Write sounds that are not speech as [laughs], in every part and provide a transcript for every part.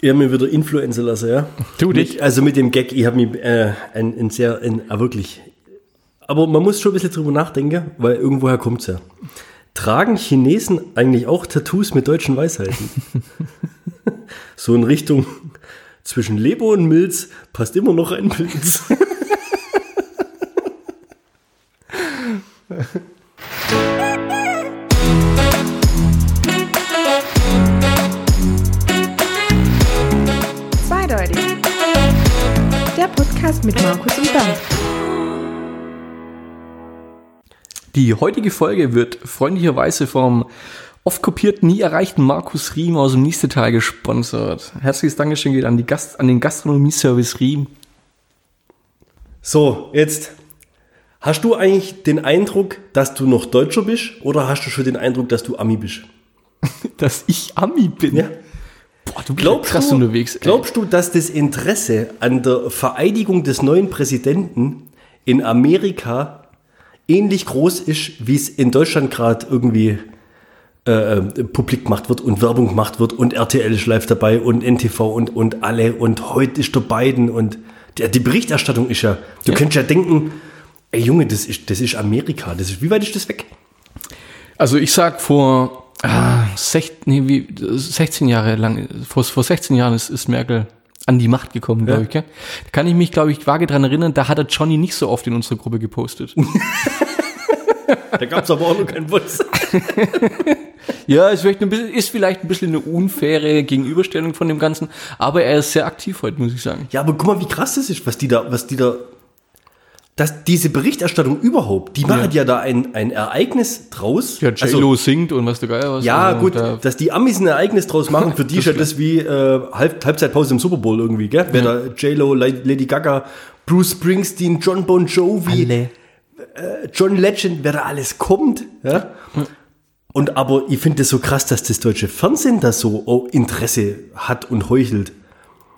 Ich habe mir wieder Influencer lassen, ja. Du dich? Mit, also mit dem Gag, ich habe mir äh, ein, ein sehr, ein, äh, wirklich. Aber man muss schon ein bisschen drüber nachdenken, weil irgendwoher kommt es ja. Tragen Chinesen eigentlich auch Tattoos mit deutschen Weisheiten? [laughs] so in Richtung zwischen Lebo und Milz passt immer noch ein Pilz. [laughs] Podcast mit Markus und Dan. Die heutige Folge wird freundlicherweise vom oft kopierten, nie erreichten Markus Riem aus dem Niestetal gesponsert. Herzliches Dankeschön geht an, die Gast, an den Gastronomieservice Riem. So, jetzt. Hast du eigentlich den Eindruck, dass du noch Deutscher bist oder hast du schon den Eindruck, dass du Ami bist? [laughs] Dass ich Ami bin? Ja. Boah, du Glaubst krass du, unterwegs. Glaubst du, dass das Interesse an der Vereidigung des neuen Präsidenten in Amerika ähnlich groß ist, wie es in Deutschland gerade irgendwie äh, äh, publik gemacht wird und Werbung gemacht wird und RTL ist live dabei und NTV und, und alle und heute ist der Biden und der, die Berichterstattung ist ja, du Ja. könntest ja denken, ey Junge, das ist, das ist Amerika, das ist, wie weit ist das weg? Also ich sag vor ah, sech, nee, wie, 16 Jahre lang, vor, vor 16 Jahren ist, ist Merkel an die Macht gekommen, glaube Ja. ich. Gell? Da kann ich mich, glaube ich, vage dran erinnern, da hat er Johnny nicht so oft in unsere Gruppe gepostet. [laughs] Da gab es aber auch noch keinen Bus. [laughs] ja, ist vielleicht, ein bisschen, ist vielleicht ein bisschen eine unfaire Gegenüberstellung von dem Ganzen, aber er ist sehr aktiv heute, muss ich sagen. Ja, aber guck mal, wie krass das ist, was die da, was die da, dass diese Berichterstattung überhaupt, die machen ja, da ein, ein Ereignis draus. Ja, J-Lo singt und was der Geil was. Also ja, also, gut, da- dass die Amis ein Ereignis draus machen, für die ist ja das wie äh, Halb Halbzeitpause im Super Bowl irgendwie, gell? Wenn da J-Lo, Lady Gaga, Bruce Springsteen, John Bon Jovi, äh, John Legend, wer da alles kommt, ja? Und aber ich finde es so krass, dass das deutsche Fernsehen da so oh, Interesse hat und heuchelt.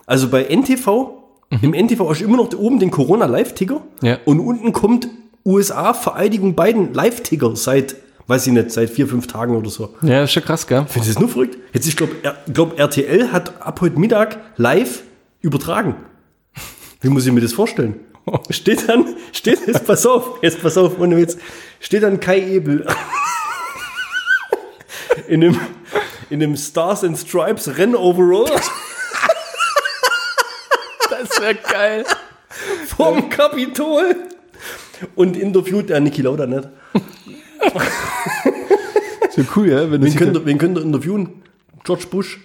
Also bei NTV, im NTV hast du immer noch oben den Corona-Live-Ticker Ja. und unten kommt USA Vereidigung Biden Live-Ticker seit, weiß ich nicht, seit vier, fünf Tagen oder so. Ja, ist schon krass, gell? Findest du das nur verrückt? Jetzt, ich glaube, glaub, RTL hat ab heute Mittag live übertragen. Wie muss ich mir das vorstellen? [laughs] Steht dann, steht, jetzt pass auf, jetzt pass auf, ohne Witz, steht dann Kai Ebel [laughs] in einem, in einem Stars and Stripes Rennoverall Das wäre geil. [laughs] vorm Kapitol und interviewt der Niki Lauda nicht. [laughs] So cool, ja? Wenn Wen könnt, ihr, wen könnt ihr interviewen? George Bush?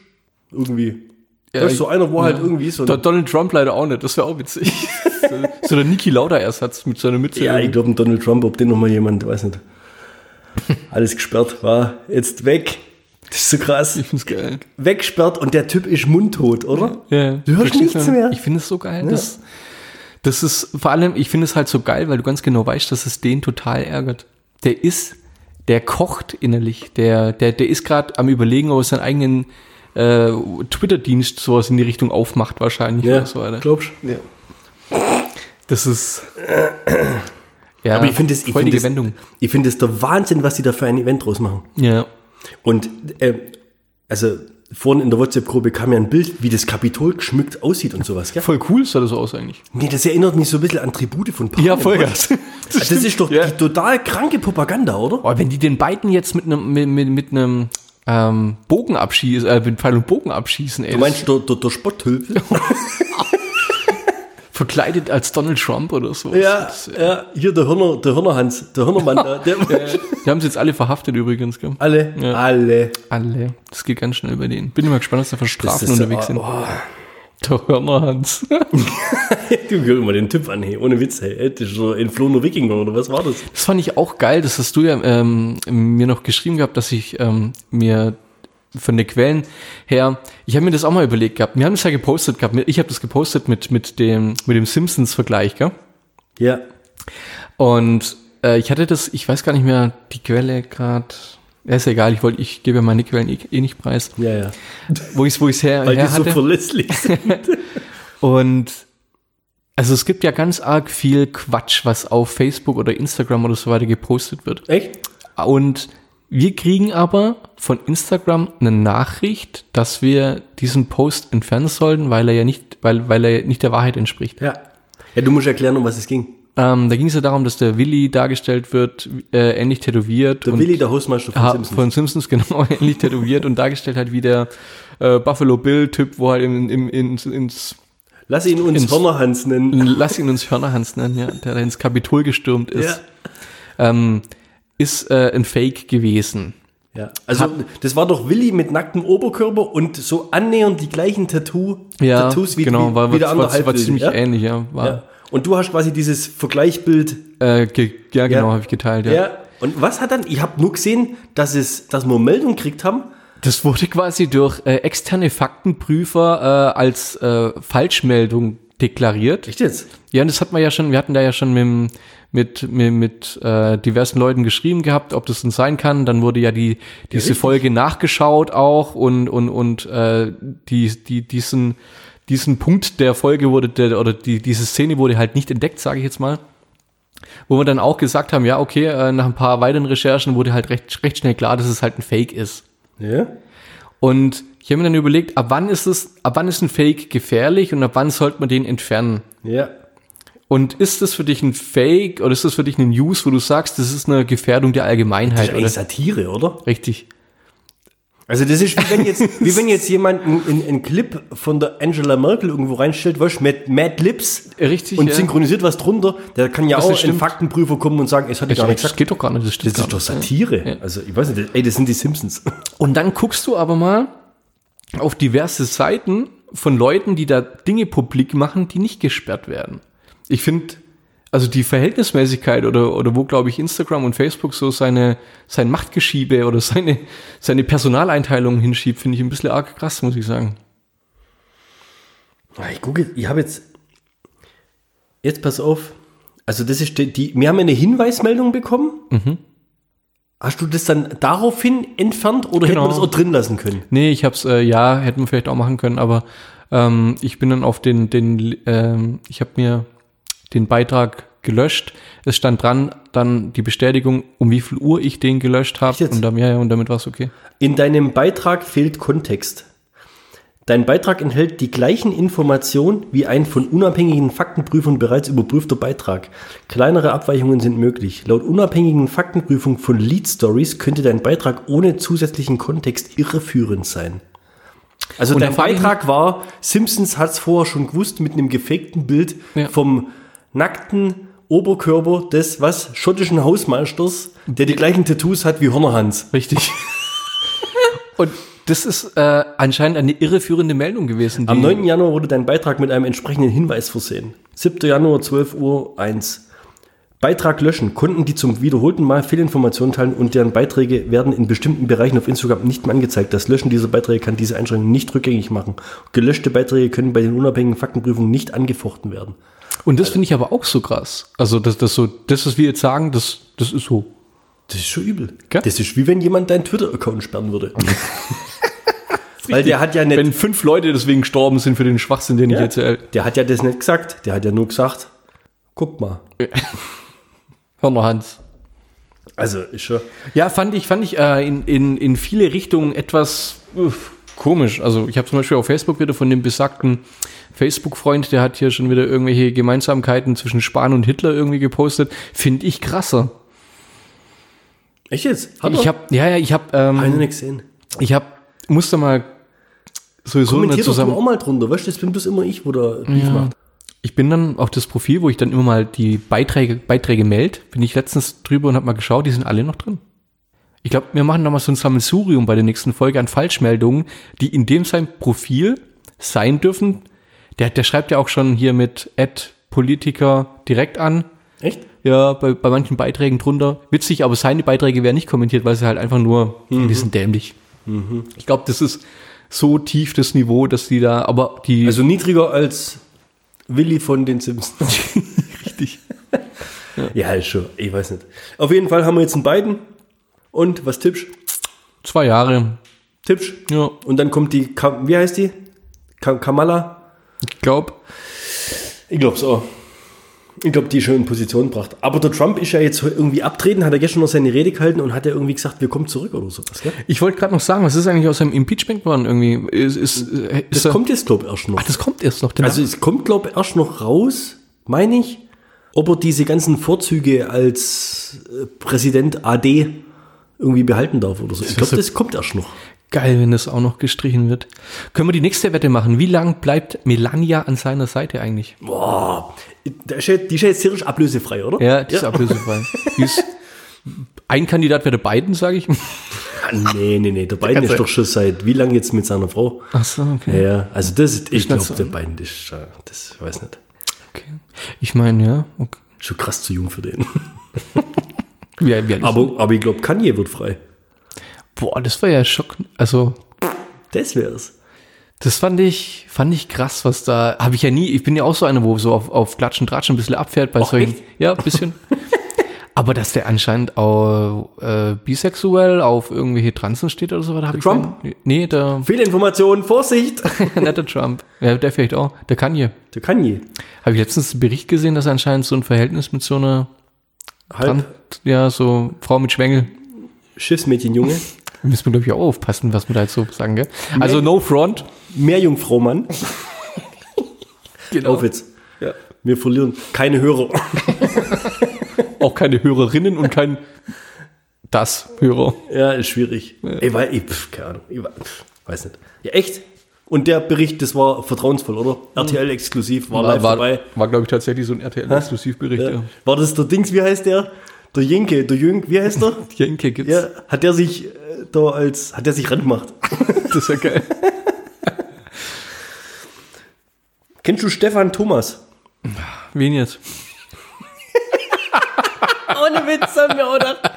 Irgendwie. Ja, das ist so einer, wo halt ja. irgendwie so. Do- Donald Trump leider auch nicht, das wäre auch witzig. so, [laughs] so der Niki Lauda-Ersatz mit seiner Mütze. Ja, ich glaube, Donald Trump, ob den nochmal jemand, weiß nicht. Alles gesperrt war, jetzt weg. Das ist so krass. ich find's geil. Weggesperrt und der Typ ist mundtot, oder? Ja, Du hörst nichts mehr. Ich finde es so geil. Das, das ist vor allem, ich finde es halt so geil, weil du ganz genau weißt, dass es den total ärgert. Der ist, der kocht innerlich. Der, der, der ist gerade am überlegen, ob er seinen eigenen äh, Twitter-Dienst sowas in die Richtung aufmacht wahrscheinlich oder so weiter. glaubst? Ja. Das ist ja, Aber ich finde es ich finde es der Wahnsinn, was die da für ein Event draus machen. Ja. Und äh, also vorhin in der WhatsApp-Gruppe kam ja ein Bild, wie das Kapitol geschmückt aussieht und sowas. Gell? Voll cool sah das aus eigentlich. Nee, das erinnert mich so ein bisschen an Tribute von Panem. Ja, Vollgas. Das, [laughs] das ist doch Ja. die total kranke Propaganda, oder? Boah, wenn die den beiden jetzt mit einem mit, mit, mit einem ähm, Bogen abschießen, äh, mit Pfeil und Bogen abschießen, ey, Du meinst der, der, der Spotthülpe? [laughs] verkleidet als Donald Trump oder so. ja, Das, ja, hier der Hörner, der Hörnerhans, der Hörnermann da, der, [laughs] Die haben sie jetzt alle verhaftet übrigens, gell? alle, Ja. alle. Alle. Das geht ganz schnell bei denen. Bin mal gespannt, was da für Strafen ist so- unterwegs sind. oh. Der Hörnerhans. [laughs] Du hör mal den Typ an, hey, ohne Witz, hey, das ist so ein entflohener Wikinger, oder was war das? Das fand ich auch geil. Das hast du ja ähm, mir noch geschrieben gehabt, dass ich ähm, mir von den Quellen her, ich habe mir das auch mal überlegt gehabt. Wir haben das ja gepostet gehabt. Ich habe das gepostet mit, mit dem, mit dem Simpsons-Vergleich, gell? Ja, Und äh, ich hatte das, ich weiß gar nicht mehr, die Quelle gerade. Ja, ist egal, ich wollte, ich gebe ja meine Quellen eh, eh nicht preis. ja, ja. Wo ich es wo ich's her, Weil die her so hatte. verlässlich [laughs] sind. Und also es gibt ja ganz arg viel Quatsch, was auf Facebook oder Instagram oder so weiter gepostet wird. Echt? Und Wir kriegen aber von Instagram eine Nachricht, dass wir diesen Post entfernen sollten, weil er ja nicht, weil, weil er nicht der Wahrheit entspricht. Ja. Ja, du musst erklären, um was es ging. Ähm, da ging es ja darum, dass der Willi dargestellt wird, äh, ähnlich tätowiert. Der und- Willi, der Hostmeister von Simpsons. Von Simpsons, [laughs] genau, ähnlich tätowiert und dargestellt halt wie der äh, Buffalo Bill-Typ, wo halt im, im, ins, ins, Lass ihn uns ins- Hörnerhans nennen. lass ihn uns Hörnerhans nennen, ja, der da ins Kapitol gestürmt ist, Ja. ähm, ist äh, ein Fake gewesen. Ja. Also, das war doch Willi mit nacktem Oberkörper und so annähernd die gleichen Tattoo, Ja, Tattoos wie, genau, war, wie der andere war, war ziemlich ja? ähnlich, ja. War, Ja. Und du hast quasi dieses Vergleichbild. Äh, ge, ja, genau, Ja. habe ich geteilt, Ja. ja. Und was hat dann, ich habe nur gesehen, dass es, dass wir Meldung gekriegt haben. Das wurde quasi durch äh, externe Faktenprüfer äh, als äh, Falschmeldung deklariert. Echt jetzt? Ja, und das hat man ja schon, wir hatten da ja schon mit, mit, mit, mit äh, diversen Leuten geschrieben gehabt, ob das denn sein kann. Dann wurde ja die diese richtig. Folge nachgeschaut auch und und und äh, die die diesen diesen Punkt der Folge wurde der, oder die diese Szene wurde halt nicht entdeckt, sage ich jetzt mal. Wo wir dann auch gesagt haben, ja okay, äh, nach ein paar weiteren Recherchen wurde halt recht recht schnell klar, dass es halt ein Fake ist. Ja. Und ich habe mir dann überlegt, ab wann ist es, ab wann ist ein Fake gefährlich und ab wann sollte man den entfernen? Ja. Und ist das für dich ein Fake oder ist das für dich eine News, wo du sagst, das ist eine Gefährdung der Das ist Allgemeinheit? Oder? Satire, oder? Richtig. Also das ist wie wenn jetzt, wie wenn jetzt jemand einen, einen, Clip von der Angela Merkel irgendwo reinstellt, du, mit Mad Lips Richtig, und ja. synchronisiert was drunter, der kann ja Das auch ein stimmt. Faktenprüfer kommen und sagen, es hat gar Das, nichts das gesagt. geht doch gar nicht. Das, stimmt Das ist gar doch nicht. Satire. Also ich weiß nicht, ey, das sind die Simpsons. Und dann guckst du aber mal auf diverse Seiten von Leuten, die da Dinge publik machen, die nicht gesperrt werden. Ich finde, also die Verhältnismäßigkeit oder, oder wo, glaube ich, Instagram und Facebook so seine, sein Machtgeschiebe oder seine, seine Personaleinteilung hinschiebt, finde ich ein bisschen arg krass, muss ich sagen. Ah, Ich gucke, ich habe jetzt, jetzt pass auf, also das ist die, wir haben eine Hinweismeldung bekommen. Mhm. Hast du das dann daraufhin entfernt oder hätten Genau. wir das auch drin lassen können? Nee, ich hab's, äh, ja, hätten wir vielleicht auch machen können, aber ähm, ich bin dann auf den, den ähm, ich habe mir den Beitrag gelöscht. Es stand dran, dann die Bestätigung, um wie viel Uhr ich den gelöscht habe. Und, dann, ja, ja, und damit war's okay. In deinem Beitrag fehlt Kontext. Dein Beitrag enthält die gleichen Informationen wie ein von unabhängigen Faktenprüfern bereits überprüfter Beitrag. Kleinere Abweichungen sind möglich. Laut unabhängigen Faktenprüfung von Lead Stories könnte dein Beitrag ohne zusätzlichen Kontext irreführend sein. Also Und dein Beitrag war, Simpsons hat es vorher schon gewusst, mit einem gefakten Bild Ja. vom nackten Oberkörper des was schottischen Hausmeisters, der die gleichen Tattoos hat wie Hornerhans. Richtig. [laughs] und das ist äh, anscheinend eine irreführende Meldung gewesen. Am die- 9. Januar wurde dein Beitrag mit einem entsprechenden Hinweis versehen. 7. Januar, 12 Uhr 1. Beitrag löschen. Kunden, die zum wiederholten Mal Fehlinformationen teilen und deren Beiträge werden in bestimmten Bereichen auf Instagram nicht mehr angezeigt. Das Löschen dieser Beiträge kann diese Einschränkung nicht rückgängig machen. Gelöschte Beiträge können bei den unabhängigen Faktenprüfungen nicht angefochten werden. Und das finde ich aber auch so krass. Also, das, das so, das, was wir jetzt sagen, das, das ist so. Das ist schon übel. Gell? Das ist wie wenn jemand deinen Twitter-Account sperren würde. [laughs] Weil der hat ja nicht, Wenn fünf Leute deswegen gestorben sind für den Schwachsinn, den ich ja, erzähle. der hat ja das nicht gesagt. Der hat ja nur gesagt, guck mal. [laughs] Hörner Hans. Also ist schon. Ja, fand ich, fand ich äh, in, in, in viele Richtungen etwas uff, komisch. Also ich habe zum Beispiel auf Facebook wieder von dem besagten Facebook-Freund, der hat hier schon wieder irgendwelche Gemeinsamkeiten zwischen Spahn und Hitler irgendwie gepostet. Finde ich krasser. Echt jetzt? Hat Ich habe, ja, ja, ich habe, ähm, Hab ich noch nicht gesehen. ich habe, musste mal sowieso eine Kommentiert doch du zusammen. auch mal drunter, weißt du, das bin bloß immer ich, wo der Beef macht. Ich bin dann auf das Profil, wo ich dann immer mal die Beiträge, Beiträge melde, bin ich letztens drüber und habe mal geschaut, die sind alle noch drin. Ich glaube, wir machen noch mal so ein Sammelsurium bei der nächsten Folge an Falschmeldungen, die in dem sein Profil sein dürfen. Der, der schreibt ja auch schon hier mit Ad Politiker direkt an. Echt? Ja, bei, bei manchen Beiträgen drunter. Witzig, aber seine Beiträge werden nicht kommentiert, weil sie halt einfach nur, die sind dämlich. Ich glaube, das ist so tief das Niveau, dass die da, aber die, Also niedriger als Willi von den Simpsons. [laughs] richtig. ja, ist schon. Ich weiß nicht. Auf jeden Fall haben wir jetzt einen beiden. Und was tippst? Zwei Jahre. Tippst? Ja, Und dann kommt die, wie heißt die? Ka Kamala? Ich glaube, Ich glaub's auch. Ich glaube, die schon in Position gebracht. Aber der Trump ist ja jetzt irgendwie abtreten, hat er gestern noch seine Rede gehalten und hat ja irgendwie gesagt, wir kommen zurück oder sowas. Gell? Ich wollte gerade noch sagen, was ist eigentlich aus seinem Impeachment geworden irgendwie? Ist, ist, ist Das er- kommt jetzt, glaube ich, erst noch. Ach, das kommt erst noch. danach. Also es kommt, glaube ich, erst noch raus, meine ich, ob er diese ganzen Vorzüge als äh, Präsident AD irgendwie behalten darf oder so. Ich glaube, so- das kommt erst noch. Geil, wenn das auch noch gestrichen wird. Können wir die nächste Wette machen? Wie lang bleibt Melania an seiner Seite eigentlich? Boah, ja, die ist ja jetzt tierisch ablösefrei, oder? Ja, die ist ablösefrei. [laughs] Die ist, ein Kandidat wäre der Biden, sage ich. Ah, nee, nee, nee. Der Biden ist doch schon seit wie lange jetzt mit seiner Frau? Ach so, okay. Ja, ja. Also das ist, ich glaube, so. der Biden ist, äh, das weiß nicht. okay. Ich meine, ja. Okay. Schon krass zu jung für den. Wie, wie Aber, aber ich glaube, Kanye wird frei. Boah, das war ja Schock. Also, Das wär's. das fand ich, fand ich krass, was da, habe ich ja nie, ich bin ja auch so einer, wo so auf, auf Klatschen, Tratschen ein bisschen abfährt bei solchen, echt? ja, ein bisschen. [laughs] Aber dass der anscheinend auch äh, bisexuell auf irgendwelche Transen steht oder so, da habe ich Trump? keinen- Nee, der, Fehlinformation, Vorsicht! [laughs] nicht der Trump. Ja, der vielleicht auch. Der Kanye. Der Kanye. Habe ich letztens einen Bericht gesehen, dass er anscheinend so ein Verhältnis mit so einer, Halb Tran- ja, so Frau mit Schwengel. Schiffsmädchenjunge. [laughs] [laughs] Müssen wir, glaube ich, auch aufpassen, was wir da jetzt so sagen, gell? Also, no front. Meerjungfrau Mann. [laughs] Genau. Auf jetzt. Wir verlieren keine Hörer. [laughs] Auch keine Hörerinnen und kein das Hörer. Ja, ist schwierig. Ey, weil, ich, pf, keine Ahnung. Ich, pf, weiß nicht. Ja, echt? Und der Bericht, das war vertrauensvoll, oder? RTL exklusiv, war, live war, dabei. war glaube ich, tatsächlich so ein RTL-Exklusivbericht. Ja. Ja. War das der Dings, wie heißt der? Der Jenke, der Jünk, wie heißt der? Jenke gibt's. ja, hat der sich da als, hat der sich rangemacht? [laughs] Das ist ja geil. Kennst du Stefan Thomas? Wen jetzt? [laughs] Ohne Witz, haben wir auch gedacht.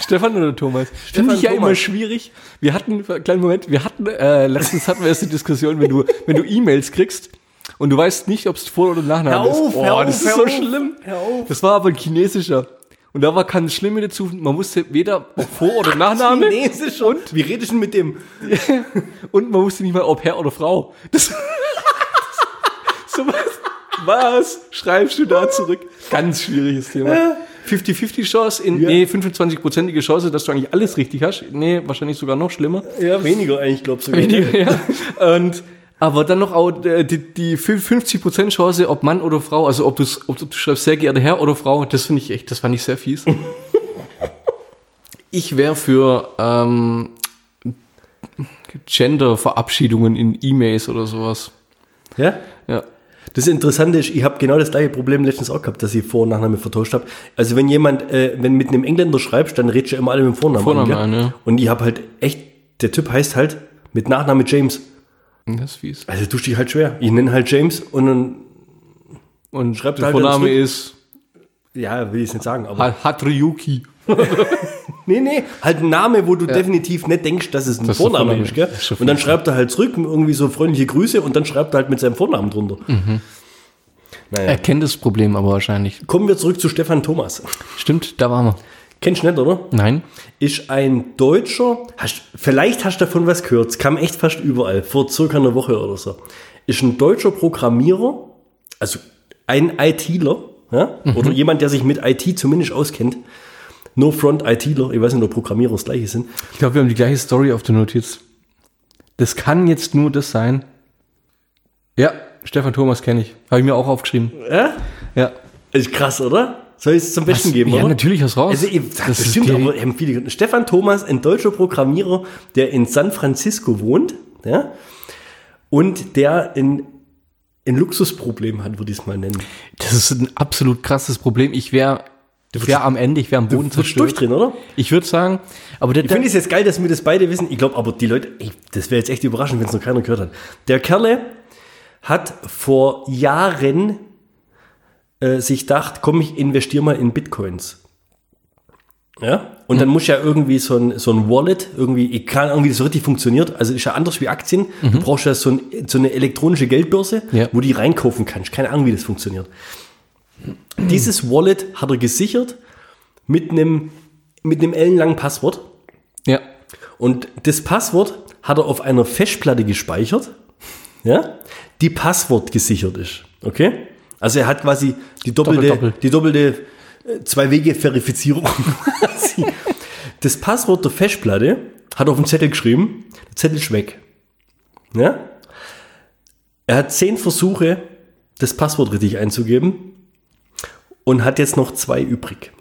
Stefan oder Thomas? Stefan Finde ich ja Thomas. immer schwierig. Wir hatten, kleinen Moment, wir hatten, äh, letztens hatten wir erst die Diskussion, wenn du, wenn du E-Mails kriegst und du weißt nicht, ob es Vor- oder Nachname Hör ist. auf, oh, hör das auf, ist hör so auf, schlimm. hör auf. Das war aber ein chinesischer. Und da war kein Schlimme dazu, man wusste weder ob Vor- oder Nachname Chinesisch und? Wie redest du denn mit dem? [laughs] und man wusste nicht mal, ob Herr oder Frau. Das, [laughs] so was, was schreibst du da zurück? Ganz schwieriges Thema. 50-50 Chance, in, Ja. nee, 25-prozentige Chance, dass du eigentlich alles richtig hast. Nee, wahrscheinlich sogar noch schlimmer. Ja, weniger eigentlich, glaubst du. sogar. Weniger, ja. [laughs] Und, aber dann noch auch äh, die, die 50% Chance, ob Mann oder Frau, also ob, ob du schreibst sehr geehrter Herr oder Frau, das finde ich echt, das fand ich sehr fies. [laughs] ich wäre für ähm, Gender-Verabschiedungen in E-Mails oder sowas. Ja? Ja. Das Interessante ist, ich habe genau das gleiche Problem letztens auch gehabt, dass ich Vor- und Nachname vertauscht habe. Also wenn jemand, äh, wenn mit einem Engländer schreibst, dann redest du immer alle mit dem Vornamen, Vornamen an, ja. Und ich habe halt echt, der Typ heißt halt mit Nachname James. Das ist fies. Also tust dich halt schwer. Ich nenne halt James und dann, Und Schreibt der halt Vorname ist ja, will ich es nicht sagen, aber. Ha- Hatriyuki. [laughs] Nee, nee, halt ein Name, wo du definitiv nicht denkst, dass es ein Das Vorname Vorname. ist, gell? Das ist Und dann schreibt er halt zurück, irgendwie so freundliche Grüße und dann schreibt er halt mit seinem Vornamen drunter. Naja. Er kennt das Problem aber wahrscheinlich. Kommen wir zurück zu Stefan Thomas. Stimmt, da waren wir. Kennst du nicht, oder? Nein? ist ein Deutscher, hast, vielleicht hast du davon was gehört, es kam echt fast überall, vor circa einer Woche oder so. Ist ein deutscher Programmierer, also ein ITler, ja? oder jemand, der sich mit IT zumindest auskennt. No Front ITler, ich weiß nicht, ob Programmierer das gleiche sind. Ich glaube, wir haben die gleiche Story auf der Notiz. Das kann jetzt nur das sein. Ja, Stefan Thomas kenne ich. Habe ich mir auch aufgeschrieben. Ja? Ja. Ist krass, oder? Soll ich es zum Besten geben, ja, oder? natürlich du raus. Also, ich, das bestimmt, aber haben viele, Stefan Thomas, ein deutscher Programmierer, der in San Francisco wohnt, ja, und der ein, ein Luxusproblem hat, würde ich es mal nennen. Das ist ein absolut krasses Problem. Ich wäre wär am Ende, ich wäre am Boden Würdest zerstört. durchdrehen, oder? Ich würde sagen, aber der, Ich finde es jetzt geil, dass wir das beide wissen. Ich glaube, aber die Leute, ey, das wäre jetzt echt überraschend, wenn es noch keiner gehört hat. Der Kerle hat vor Jahren äh, sich gedacht, komm, ich investiere mal in Bitcoins. Ja? Und dann muss ja irgendwie so ein, so ein Wallet, irgendwie, ich kann irgendwie, das so richtig funktioniert. Also ist ja anders wie Aktien. Du brauchst ja so, ein, so eine elektronische Geldbörse, Ja. wo du die reinkaufen kannst. Keine Ahnung, wie das funktioniert. Dieses Wallet hat er gesichert mit einem, mit einem ellenlangen Passwort. ja, Und das Passwort hat er auf einer Festplatte gespeichert, ja, die Passwort gesichert ist. Okay? Also er hat quasi die doppelte, Doppel, doppel. die doppelte äh, Zwei-Wege-Verifizierung. [laughs] das Passwort der Festplatte hat auf dem Zettel geschrieben, der Zettel ist weg. Ja? Er hat zehn Versuche, das Passwort richtig einzugeben und hat jetzt noch zwei übrig.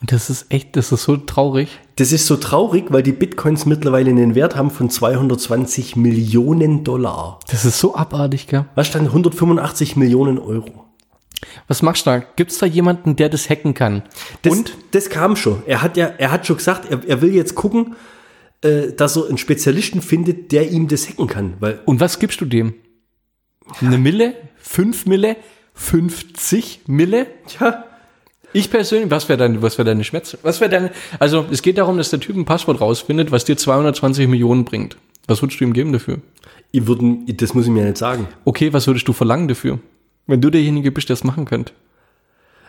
Und das ist echt, das ist so traurig. Das ist so traurig, weil die Bitcoins mittlerweile einen Wert haben von 220 Millionen Dollar. Das ist so abartig, gell? Was stand 185 Millionen Euro? Was machst du da? Gibt es da jemanden, der das hacken kann? Das, Und? das kam schon. Er hat ja, er hat schon gesagt, er, er will jetzt gucken, äh, dass er einen Spezialisten findet, der ihm das hacken kann. Weil Und was gibst du dem? Eine Mille? Fünf Mille? 50 Mille? ja, Ich persönlich, was wäre deine, was wäre deine Schmerz? Was wäre deine, also es geht darum, dass der Typ ein Passwort rausfindet, was dir 220 Millionen bringt. Was würdest du ihm geben dafür? ich würden, das muss ich mir nicht sagen. Okay, was würdest du verlangen dafür? Wenn du derjenige bist, der es machen könnte.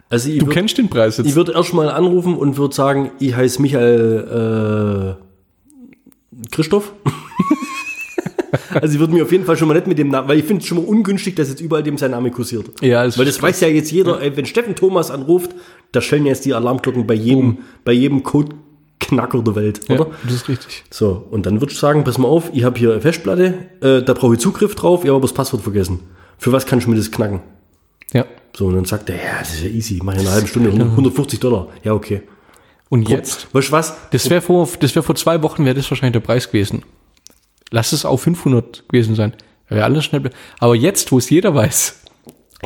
Also Du würd- kennst den Preis jetzt. Ich würde erst mal anrufen und würde sagen, ich heiße Michael äh, Christoph. [laughs] also ich würde mir auf jeden Fall schon mal nicht mit dem Namen, weil ich finde es schon mal ungünstig, dass jetzt überall dem sein Name kursiert. Ja, das weil das weiß ja jetzt jeder, ey, wenn Steffen Thomas anruft, da stellen jetzt die Alarmglocken bei jedem, bei jedem Codeknacker der Welt, ja, oder? das ist richtig. So, und dann würde ich sagen, pass mal auf, ich habe hier eine Festplatte, äh, da brauche ich Zugriff drauf, ich habe aber das Passwort vergessen. Für was kann ich mir das knacken? Ja. So, und dann sagt er, ja, das ist ja easy, mach ich in einer halben Stunde 100 150 Dollar. Ja, okay. Und jetzt? Weißt du was? Das wäre vor, das wäre vor zwei Wochen, wäre das wahrscheinlich der Preis gewesen. Lass es auf 500 gewesen sein. Wäre alles schnell. be- Aber jetzt, wo es jeder weiß.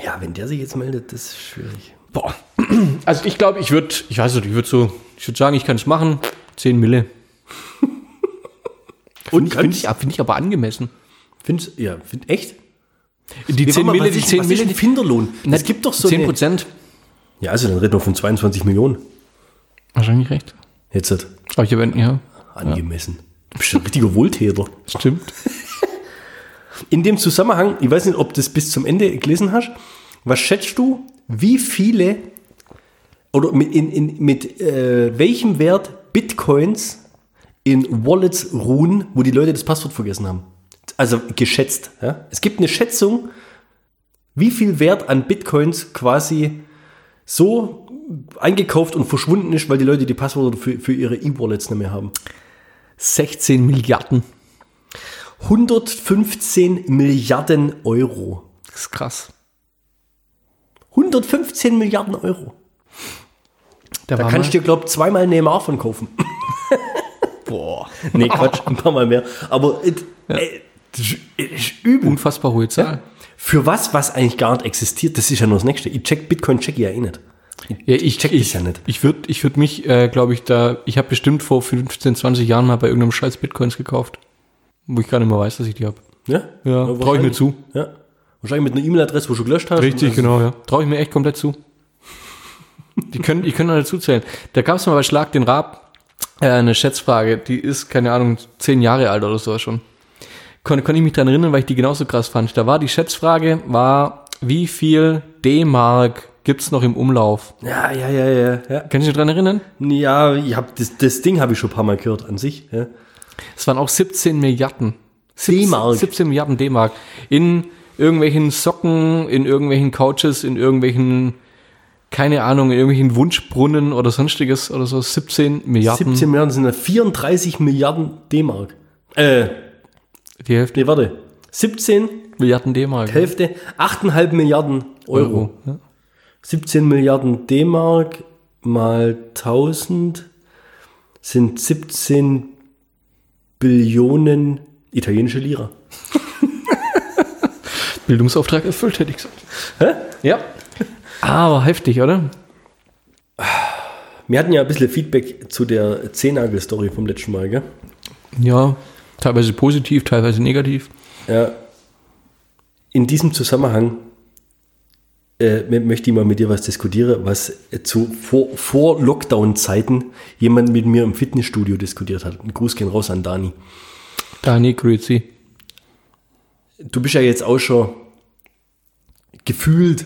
Ja, wenn der sich jetzt meldet, das ist schwierig. Boah. [clears throat] Also ich glaube, ich würde, ich weiß nicht, ich würde so, ich würde sagen, ich kann es machen. 10 Mille. [laughs] Und Finde ich, finde ich aber angemessen. Find's, ja, find, echt? Die 10 Mille, die 10 Mille, Finderlohn? Es gibt doch so 10 eine, Prozent. Ja, also dann reden wir von 22 Millionen. Wahrscheinlich recht. Jetzt hat Aber ich habe, ja, angemessen. Du bist ein richtiger Wohltäter. stimmt. In dem Zusammenhang, ich weiß nicht, ob du das bis zum Ende gelesen hast, was schätzt du, wie viele oder mit, in, in, mit äh, welchem Wert Bitcoins in Wallets ruhen, wo die Leute das Passwort vergessen haben? Also geschätzt. Ja? Es gibt eine Schätzung, wie viel Wert an Bitcoins quasi so eingekauft und verschwunden ist, weil die Leute die Passwörter für, für ihre E-Wallets nicht mehr haben. 16 Milliarden. 115 Milliarden Euro. Das ist krass. 115 Milliarden Euro. Da, Da kannst du dir, glaub zweimal Neymar von kaufen. boah, [laughs] Nee, Quatsch, ein paar Mal mehr. Aber äh, das ist, äh, das ist übel. unfassbar hohe Zahl. Für was, was eigentlich gar nicht existiert, das ist ja nur das Nächste. Ich check Bitcoin, check ich ja eh nicht. Ja, ich check ich, das ja nicht. Ich würde ich würd mich, äh, glaube ich, da, ich habe bestimmt vor 15, 20 Jahren mal bei irgendeinem Scheiß Bitcoins gekauft. Wo ich gar nicht mehr weiß, dass ich die habe. Ja, Ja, trau ich mir zu. Ja. Wahrscheinlich mit einer E-Mail-Adresse, wo du gelöscht hast. Richtig, genau, ja. Traue ich mir echt komplett zu. Die können, die können alle zuzählen. Da gab es mal bei Schlag den Rab äh, eine Schätzfrage, die ist, keine Ahnung, zehn Jahre alt oder so schon. Kon, konnte ich mich daran erinnern, weil ich die genauso krass fand. Da war die Schätzfrage, war, wie viel D-Mark gibt's noch im Umlauf? Ja, ja, ja, ja. Ja, Kannst du dich daran erinnern? ja ich hab, das, das Ding habe ich schon ein paar Mal gehört an sich. Ja. Es waren auch 17 Milliarden. 17 D-Mark. 17 Milliarden D-Mark. In irgendwelchen Socken, in irgendwelchen Couches, in irgendwelchen, keine Ahnung, in irgendwelchen Wunschbrunnen oder sonstiges oder so. 17 Milliarden. 17 Milliarden sind das 34 Milliarden D-Mark. Äh, Die Hälfte. nee, warte. 17 Milliarden D-Mark. Hälfte, 8,5 Milliarden Euro. Ja. 17 Milliarden D-Mark mal 1000 sind 17 Billionen italienische Lira. [laughs] Bildungsauftrag erfüllt, hätte ich gesagt. Hä? Ja. Aber heftig, oder? Wir hatten ja ein bisschen Feedback zu der Zehennagel-Story vom letzten Mal, gell? Ja, teilweise positiv, teilweise negativ. Ja. In diesem Zusammenhang äh, möchte ich mal mit dir was diskutieren, was zu vor, vor Lockdown-Zeiten jemand mit mir im Fitnessstudio diskutiert hat. Ein Gruß gehen raus an Dani. Dani Grüezi. Du bist ja jetzt auch schon gefühlt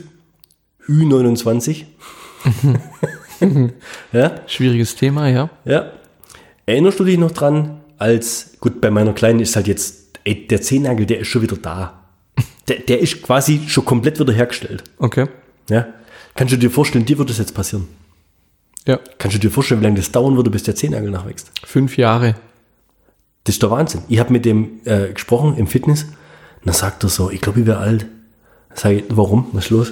Ü29. [laughs] ja, Schwieriges Thema, ja. ja. Erinnerst du dich noch dran, als, gut, bei meiner Kleinen ist halt jetzt, ey, der Zehennagel, der ist schon wieder da. Der, der ist quasi schon komplett wieder hergestellt. Okay. Ja? Kannst du dir vorstellen, dir wird das jetzt passieren? Ja. Kannst du dir vorstellen, wie lange das dauern würde, bis der Zehennagel nachwächst? Fünf Jahre. Das ist der Wahnsinn. Ich habe mit dem äh, gesprochen im Fitness. Und dann sagt er so, ich glaube, ich wäre alt. Dann sag ich, warum? Was ist los?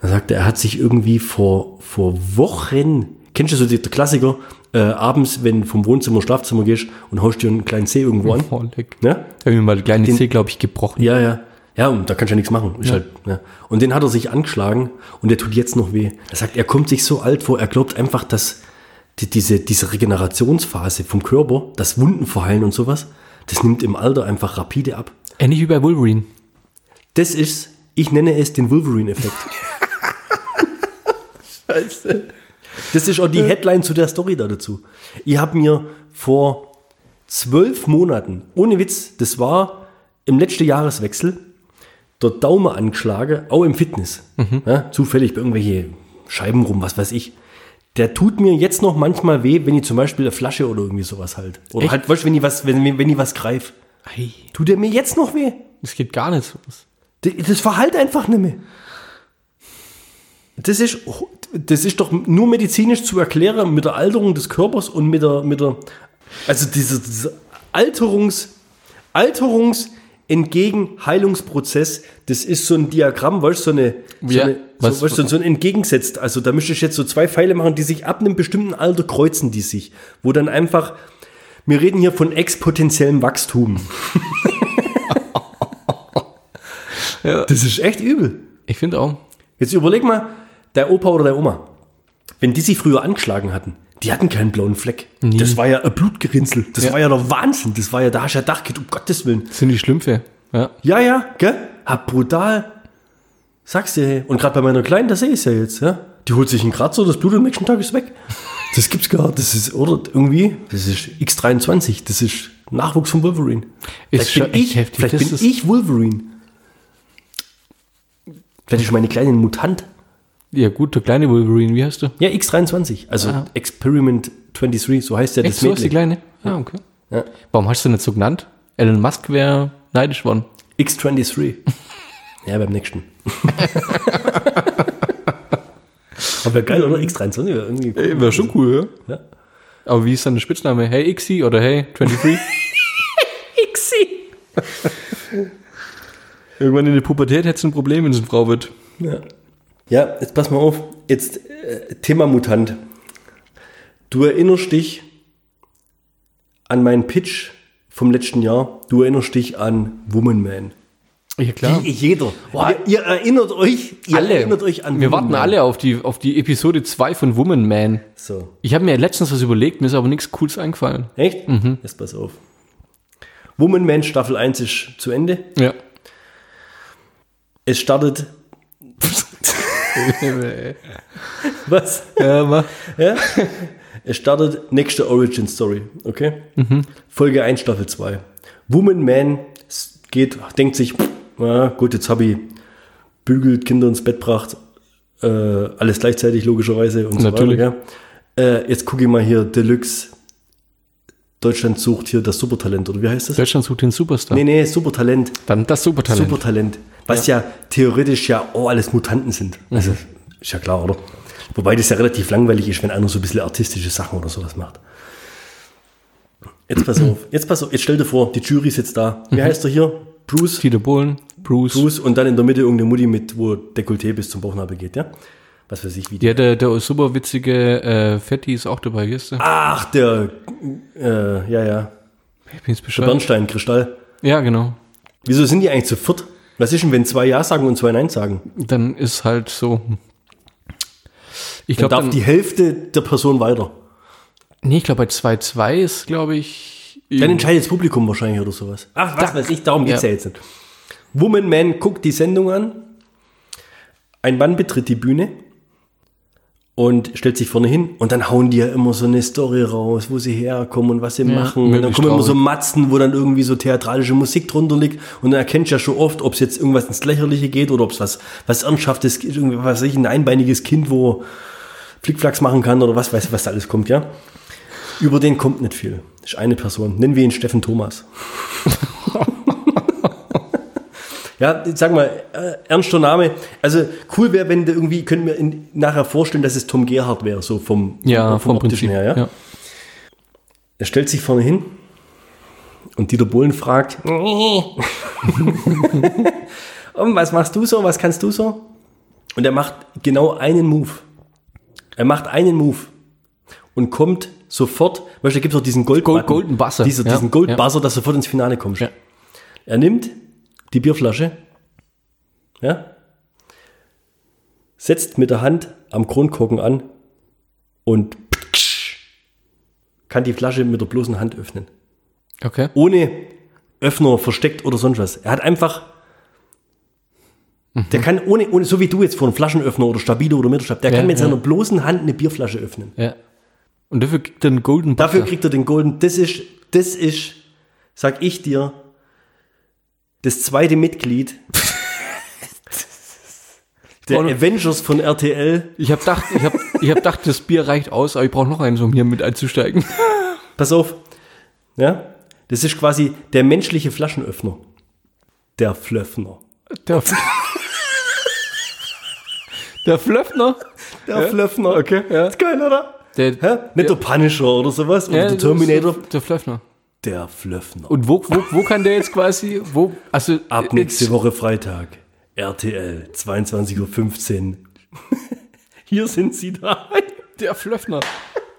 Dann sagt er, er hat sich irgendwie vor, vor Wochen, kennst du so die, der Klassiker, äh, abends, wenn du vom Wohnzimmer ins Schlafzimmer gehst und haust dir einen kleinen Zeh irgendwo an. Oh, leck. Ne? Da habe ich mir mal Den- Zeh, glaube ich, gebrochen. Ja, ja. Ja, und da kannst du ja nichts machen. Ist halt, ja. Und den hat er sich angeschlagen und der tut jetzt noch weh. Er sagt, er kommt sich so alt vor, er glaubt einfach, dass die, diese, diese Regenerationsphase vom Körper, das Wunden verheilen und sowas, das nimmt im Alter einfach rapide ab. Ähnlich wie bei Wolverine. Das ist, ich nenne es den Wolverine-Effekt. [laughs] Das ist auch die Headline zu der Story da dazu. Ich habe mir vor zwölf Monaten, ohne Witz, das war im letzten Jahreswechsel, der Daumen angeschlagen, auch im Fitness. Ja, zufällig bei irgendwelche Scheiben rum, was weiß ich. Der tut mir jetzt noch manchmal weh, wenn ich zum Beispiel eine Flasche oder irgendwie sowas halt. Oder Echt? halt, weißt, du, wenn ich was, wenn, wenn ich was greife. Ei, Tut der mir jetzt noch weh? das geht gar nicht so. D- Das verhalt einfach nicht mehr. Das ist, das ist doch nur medizinisch zu erklären mit der Alterung des Körpers und mit der, mit der also dieser, dieser Alterungs, Alterungs entgegen Heilungsprozess, das ist so ein Diagramm, weißt du, so eine, so, Ja, eine was- so, weißt so ein entgegensetzt. Also da müsste ich jetzt so zwei Pfeile machen, die sich ab einem bestimmten Alter kreuzen, die sich, wo dann einfach, wir reden hier von exponentiellem Wachstum. [laughs] Ja. Das ist echt übel. Ich finde auch. Jetzt überleg mal, der Opa oder der Oma, wenn die sich früher angeschlagen hatten, die hatten keinen blauen Fleck. Das war ja ein Blutgerinnsel. Das Ja. war ja der Wahnsinn. Das war ja, da hast du ja gedacht, um Gottes Willen. Das sind die Schlümpfe. Ja. Ja, ja, gell? Hab brutal. Sagst du, hey. Und gerade bei meiner Kleinen, da sehe ich es ja jetzt, ja. Die holt sich einen Kratzer, das Blut am nächsten Tag ist weg. [laughs] Das gibt's gar nicht. Das ist, oder irgendwie, das ist X23. Das ist Nachwuchs von Wolverine. Ist Vielleicht schon bin, echt ich, heftig. vielleicht Das bin ich Wolverine. Vielleicht ist meine Kleine ein Mutant. Ja, gut, der kleine Wolverine, wie heißt du? Ja, X23, also Ah. Experiment 23, so heißt ja Echt, das so ist die Mädchen. kleine? Ja, okay. Ja. Warum hast du nicht so genannt? Elon Musk wäre neidisch worden. X23. [laughs] ja, beim nächsten. [laughs] Aber geil, oder? X23 wäre irgendwie cool. Wäre schon cool, ja. Ja. Aber wie ist dann der Spitzname? Hey Xi oder Hey 23? [laughs] Xi. Irgendwann in der Pubertät hättest du ein Problem, wenn es eine Frau wird. Ja. Ja, jetzt pass mal auf. Jetzt äh, Thema Mutant. Du erinnerst dich an meinen Pitch vom letzten Jahr. Du erinnerst dich an Woman Man. Ja, klar. Wie jeder. Ihr, ihr erinnert euch, ihr alle. erinnert euch an Wir Woman warten Man. alle auf die, auf die Episode 2 von Woman Man. So. Ich habe mir letztens was überlegt, mir ist aber nichts Cooles eingefallen. Echt? Mhm. Jetzt pass auf. Woman Man Staffel 1 ist zu Ende. Ja. Es startet. [laughs] Was? ja, mach. Ja? Es startet nächste Origin Story, okay? Folge 1, Staffel 2. Woman Man geht, denkt sich, na gut, jetzt habe ich bügelt, Kinder ins Bett gebracht, äh, alles gleichzeitig logischerweise und Natürlich. so weiter. Ja? Äh, jetzt gucke ich mal hier Deluxe. Deutschland sucht hier das Supertalent, oder wie heißt das? Deutschland sucht den Superstar. Nee, nee, Supertalent. Dann das Supertalent. Supertalent. Was ja. theoretisch ja auch alles Mutanten sind. Also, ist ja klar, oder? Wobei das ja relativ langweilig ist, wenn einer so ein bisschen artistische Sachen oder sowas macht. Jetzt pass auf, jetzt pass auf, jetzt stell dir vor, die Jury ist jetzt da. Wie heißt er hier? Bruce, Dieter Bohlen, Bruce. Bruce und dann in der Mitte irgendeine Mutti mit, wo Dekolleté bis zum Bauchnabel geht, ja? Was weiß ich, wie die. Ja, der, der super witzige äh, Fetti ist auch dabei, du? Ach, der, äh, ja, ja, Ich bin jetzt der Bescheid. Bernstein, Kristall. Ja, genau. Wieso sind die eigentlich zu viert? Was ist denn, wenn zwei Ja sagen und zwei Nein sagen? Dann ist halt so. Ich Dann glaube, darf dann, die Hälfte der Person weiter. nee, ich glaube, bei 2-2 ist, glaube ich. Dann entscheidet das Publikum wahrscheinlich oder sowas. Ach, was weiß ich, darum geht's ja. Ja. jetzt nicht. Woman Man guckt die Sendung an. Ein Mann betritt die Bühne und stellt sich vorne hin und dann hauen die ja immer so eine Story raus, wo sie herkommen und was sie machen. Und dann kommen immer so. Matzen, wo dann irgendwie so theatralische Musik drunter liegt und dann erkennst du ja schon oft, ob es jetzt irgendwas ins Lächerliche geht oder ob es was, was Ernsthaftes, irgendwie, was ich, ein einbeiniges Kind, wo Flickflacks machen kann oder was weiß was da alles kommt, ja. Über den kommt nicht viel. Das ist eine Person. Nennen wir ihn Steffen Thomas. [laughs] Ja, sag mal, äh, ernster Name. Also cool wäre, wenn du irgendwie, können wir in, nachher vorstellen, dass es Tom Gerhardt wäre, so vom, Ja, vom, vom Prinzip her. Ja? ja. Er stellt sich vorne hin und Dieter Bohlen fragt, [laughs] und was machst du so, was kannst du so? Und er macht genau einen Move. Er macht einen Move und kommt sofort, weißt du, da gibt es auch diesen Gold Gold- Golden Buzzer, Dieser, ja, diesen Gold ja. Buzzer, dass du sofort ins Finale kommst. Ja. Er nimmt die Bierflasche, ja, setzt mit der Hand am Kronkorken an und kann die Flasche mit der bloßen Hand öffnen. Okay. Ohne Öffner versteckt oder sonst was. Er hat einfach. Der kann ohne, ohne, so wie du jetzt vor einem Flaschenöffner oder Stabilo oder Mittelstab, der Ja, kann mit ja. seiner bloßen Hand eine Bierflasche öffnen. Ja. Und dafür kriegt er einen Golden Buzzer. Dafür kriegt er den Golden. Das ist, das ist, sag ich dir, das zweite Mitglied [laughs] der Avengers von RTL. Ich habe gedacht, ich habe ich hab gedacht, das Bier reicht aus, aber ich brauche noch eins, um hier mit einzusteigen. [laughs] Pass auf. Ja? Das ist quasi der menschliche Flaschenöffner. Der Flöffner. Der, F- der Flöffner. Der Flöffner. Okay, ja. Ist geil, oder? Der, Hä? Nicht der Punisher oder sowas. Oder ja, der Terminator. Der Flöffner. Der Flöffner. Und wo, wo, wo kann der jetzt quasi, wo, also, Ab nächste Woche Freitag. RTL, 22.15 Uhr. [laughs] Hier sind sie da. der Flöffner.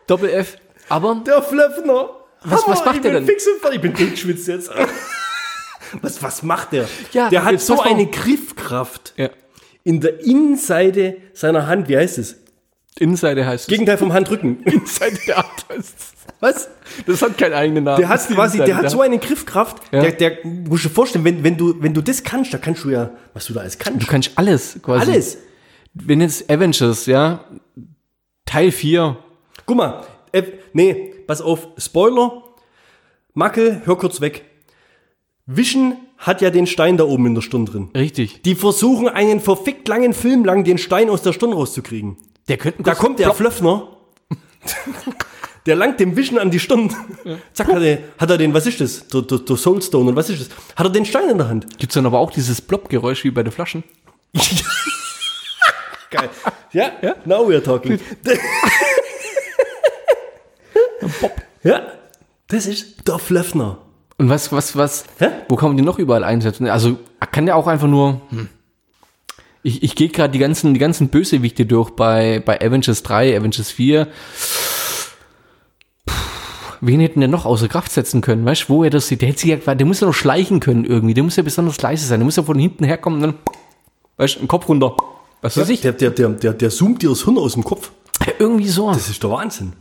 Doppel F. Aber, Der Flöffner. Was- was macht der denn? Fix und. Ich bin durchgeschwitzt jetzt. [laughs] Was, was macht der? Ja, der hat so eine. Griffkraft ja, in der Innenseite seiner Hand. Wie heißt es? Innenseite heißt es. Gegenteil vom Handrücken. [laughs] Innenseite der Hand heißt es. Was? Das hat keinen eigenen Namen. Der hat quasi, der hat so eine Griffkraft, Ja. der, der, musst du dir vorstellen, wenn, wenn du, wenn du das kannst, da kannst du ja, was du da alles kannst. Du kannst alles, quasi. alles. Wenn jetzt Avengers, ja, Teil 4, Guck mal, äh, nee, pass auf, Spoiler, Mackel, hör kurz weg. Wischen hat ja den Stein da oben in der Stirn drin. richtig. Die versuchen einen verfickt langen Film lang den Stein aus der Stirn rauszukriegen. Der könnte Da kommt der Flöffner, [laughs] der langt dem Wischen an die Stirn. Zack, hat er, hat er den, was ist das? Der, der, der Soulstone und was ist das? Hat er den Stein in der Hand. Gibt's dann aber auch dieses Blob-Geräusch wie bei den Flaschen? [laughs] Geil. Ja, now we're talking. [laughs] ja, das ist der Flöffner. Und was, was, was, Hä? wo kann man die noch überall einsetzen? Also, kann der auch einfach nur, hm. ich, ich gehe gerade die ganzen, die ganzen Bösewichte durch bei, bei Avengers 3, Avengers 4. Wen hätten der noch außer Kraft setzen können? Weißt du, wo er das sieht? Der hätte sich ja, der muss ja noch schleichen können irgendwie. Der muss ja besonders leise sein. Der muss ja von hinten herkommen und dann, weißt du, den Kopf runter. Was weiß ich? Der, der, der, der, der zoomt dir das Hirn aus dem Kopf. Irgendwie so. Das ist der Wahnsinn.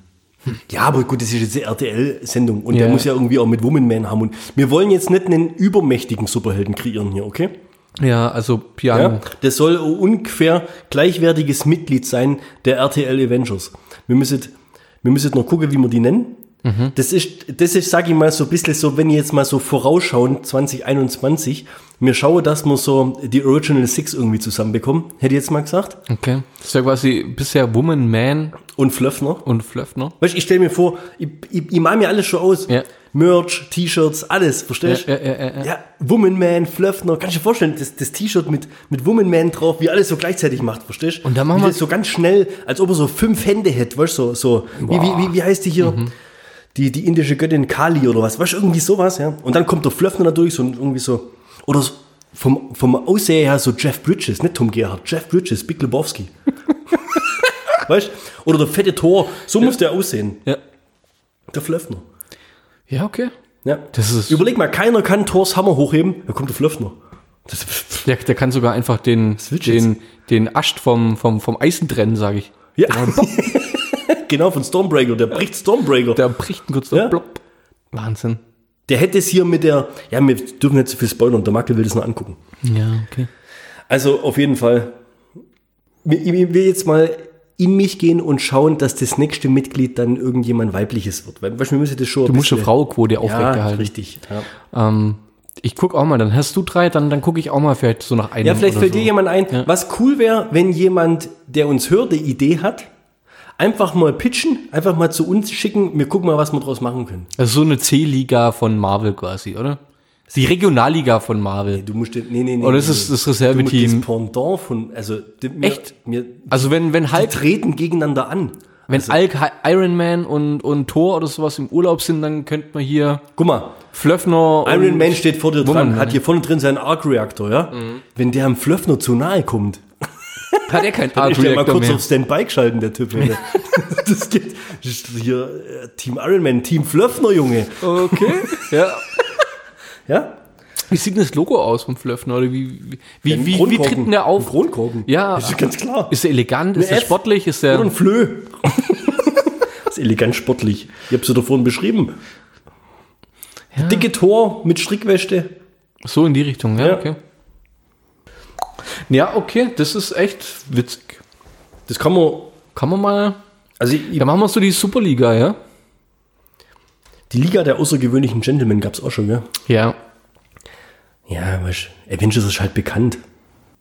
Ja, aber gut, das ist jetzt eine RTL-Sendung und der Ja. muss ja irgendwie auch mit Woman Man haben. Und wir wollen jetzt nicht einen übermächtigen Superhelden kreieren hier, okay? Ja, also Piano. Ja, das soll ungefähr gleichwertiges Mitglied sein der RTL Avengers. Wir müssen, wir müssen noch gucken, wie wir die nennen. Das ist, das ist, sag ich mal, so ein bisschen so, wenn ich jetzt mal so vorausschauen, 2021, mir schaue, dass wir so die Original Six irgendwie zusammenbekommen, hätte ich jetzt mal gesagt. Okay. Das ist ja quasi bisher Woman, Man Und Flöffner. und Flöffner. Weißt du, ich stelle mir vor, ich, ich, ich mache mir alles schon aus. Ja. Merch, T-Shirts, alles, verstehst du? Ja, ja, ja, ja. Ja, Woman Man, Flöffner, kannst du dir vorstellen, das, das T-Shirt mit, mit Woman Man drauf, wie alles so gleichzeitig macht, verstehst du? Und dann machen wir- das so ganz schnell, als ob er so fünf Hände hätte, weißt du, so, so wie, wie, wie, wie heißt die hier? Mhm. Die, die indische Göttin Kali oder was, weißt du, irgendwie sowas, ja. Und dann kommt der Flöffner natürlich so irgendwie so, oder so, vom, vom Aussehen her so Jeff Bridges, nicht Tom Gerhardt, Jeff Bridges, Big Lebowski. [laughs] weißt du? Oder der fette Thor, so muss der aussehen. Ja. Der Flöffner. Ja, okay. Ja. Das ist- Überleg mal, keiner kann Thors Hammer hochheben, da kommt der Flöffner. Das, [laughs] Der, der kann sogar einfach den, den, den Ascht vom, vom, vom Eisen trennen, sage ich. ja. [laughs] genau, von Stormbreaker, der bricht Stormbreaker. Der, Der bricht ihn kurz Ja. ja. plopp. Wahnsinn. hätte es hier mit der, ja, wir dürfen nicht zu viel spoilern, der Mackel will das noch angucken. Ja, okay. Also auf jeden Fall, ich will jetzt mal in mich gehen und schauen, dass das nächste Mitglied dann irgendjemand weibliches wird. Weil, weißt, du, wir müssen das schon Du musst eine Frauenquote ja, aufrechterhalten. richtig. Ja. Ähm, ich guck auch mal, dann hast du drei, dann, dann gucke ich auch mal vielleicht so nach einem. Ja, vielleicht fällt so. dir jemand ein, was cool wäre, wenn jemand, der uns hört, eine Idee hat, einfach mal pitchen, einfach mal zu uns schicken, wir gucken mal, was wir draus machen können. Also so eine C-Liga von Marvel quasi, oder? Die Regionalliga von Marvel. Du musst den, nee, nee, nee. Oder ist nee, es nee. das Reserveteam? Das Pendant von, also, mir, Echt? Mir, Also wenn, wenn Hulk, treten gegeneinander an. wenn Hulk, Iron Man und, und Thor oder sowas im Urlaub sind, dann könnte man hier Guck mal, Flöffner Iron Man steht vor dir dran, hat hier vorne drin seinen Arc-Reaktor, ja? Wenn der am Flöffner zu nahe kommt, [laughs] Hat er kein ist der mal kurz mehr. auf Standby geschalten, der Typ. Alter. [laughs] das geht, hier äh, Team Iron Man, Team Flöffner, Junge. Okay, [laughs] ja. Ja? Wie sieht denn das Logo aus vom Flöffner? Oder wie, wie, wie, Ein wie, tritt denn der Ein auf? Kronkorken. Ja. Das ist ganz klar. Ist er elegant? Ist er sportlich? Ist Oder er. ein Flö. ist elegant sportlich. Ich hab's ja da vorhin beschrieben. Dicke Tor mit Strickwäsche. So in die Richtung, ja, Ja. okay. Ja, okay, das ist echt witzig. Das kann man, Kann man mal. also ich, Da machen wir so die Superliga, ja? die Liga der außergewöhnlichen Gentlemen gab's auch schon, ja? Ja. Ja, weißt du, Avengers ist halt bekannt.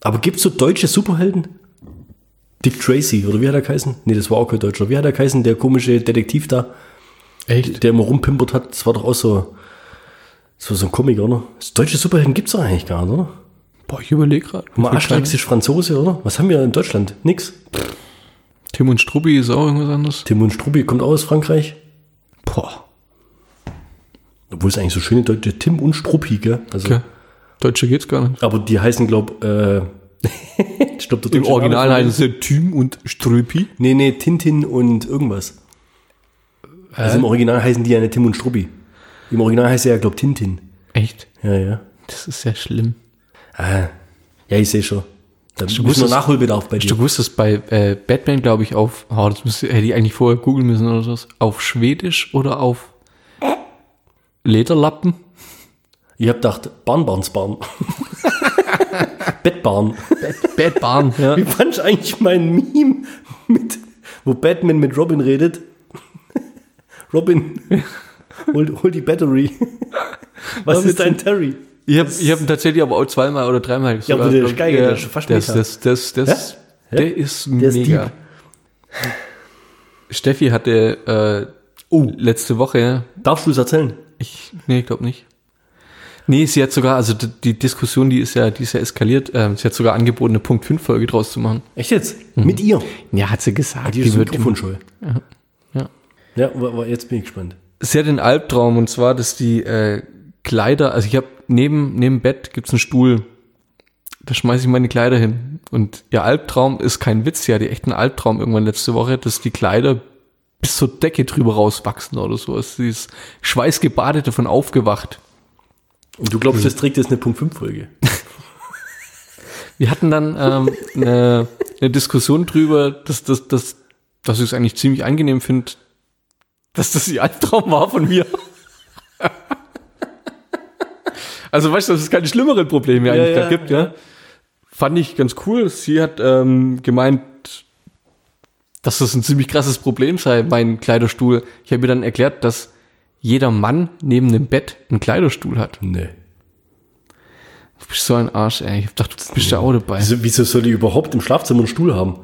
Aber gibt's so deutsche Superhelden? Dick Tracy, oder wie hat er geheißen? Nee, das war auch kein Deutscher. Wie hat er geheißen, der komische Detektiv da, Echt? der immer rumpimpert hat? Das war doch auch so, so, so ein Comic, oder? Das deutsche Superhelden gibt's doch eigentlich gar nicht, oder? Boah, ich überlege gerade. Mal Asterix ist Franzose, oder? Was haben wir in Deutschland? Nix. Tim und Struppi ist auch irgendwas anderes. Tim und Struppi kommt auch aus Frankreich. Boah. Obwohl es eigentlich so schöne Deutsche Tim und Struppi, gell? Also, Okay. Deutsche geht's gar nicht. Aber die heißen, glaub, äh, [laughs] ich glaub, Im Original heißen sie Tim und Struppi. Nee, nee, Tintin und irgendwas. Also im Original heißen die ja nicht Tim und Struppi. Im Original heißt er ja, glaub, Tintin. Echt? Ja, ja. Das ist ja schlimm. Ah, ja, ich sehe schon. Da du muss noch gewusst, Nachholbedarf bei Du dir. wusstest bei äh, Batman, glaube ich, auf, oh, das müsste, hätte ich eigentlich vorher googeln müssen oder so, auf Schwedisch oder auf Lederlappen? Ich hab gedacht, Barnbarnsbarn. [laughs] Bettbarn. Batbarn, [laughs] ja. Wie fandst du eigentlich mein Meme mit, wo Batman mit Robin redet? [laughs] Robin, hol, hol die Battery. Was ist dein Terry? Ich habe ich hab ihn tatsächlich aber auch zweimal oder dreimal Ja, aber der ist geil, der ist schon fast das, das, das, das? Der ist mega. Steffi hatte äh, oh, letzte Woche, Darfst du es erzählen? ich, nee, ich glaube nicht. Nee, sie hat sogar, also die, die Diskussion, die ist ja, die ist ja eskaliert, ähm, sie hat sogar angeboten, eine Punkt 5 Folge draus zu machen. Echt jetzt? Mit ihr? Ja, hat sie gesagt. Die ist wird mikrofonscheu. ja. Ja, aber, aber jetzt bin ich gespannt. Sie hat den Albtraum und zwar, dass die äh, Kleider, also ich habe neben neben Bett gibt's einen Stuhl, da schmeiße ich meine Kleider hin und ihr Albtraum ist kein Witz, sie hatte echt einen Albtraum irgendwann letzte Woche, dass die Kleider bis zur Decke drüber rauswachsen oder so. Sie ist schweißgebadet davon aufgewacht. Und du glaubst, das trägt jetzt eine Punkt 5 Folge? [laughs] Wir hatten dann ähm, eine, eine Diskussion drüber, dass, dass, dass, dass ich es eigentlich ziemlich angenehm finde, dass das ihr Albtraum war von mir. Also weißt du, dass es keine schlimmeren Probleme eigentlich ja, da gibt, ja. Fand ich ganz cool. Sie hat ähm, gemeint, dass das ein ziemlich krasses Problem sei, mein Kleiderstuhl. Ich habe ihr dann erklärt, dass jeder Mann neben dem Bett einen Kleiderstuhl hat. Nee. Du bist so ein Arsch, ey. Ich dachte, du bist da auch dabei. Wieso, wieso soll ich überhaupt im Schlafzimmer einen Stuhl haben?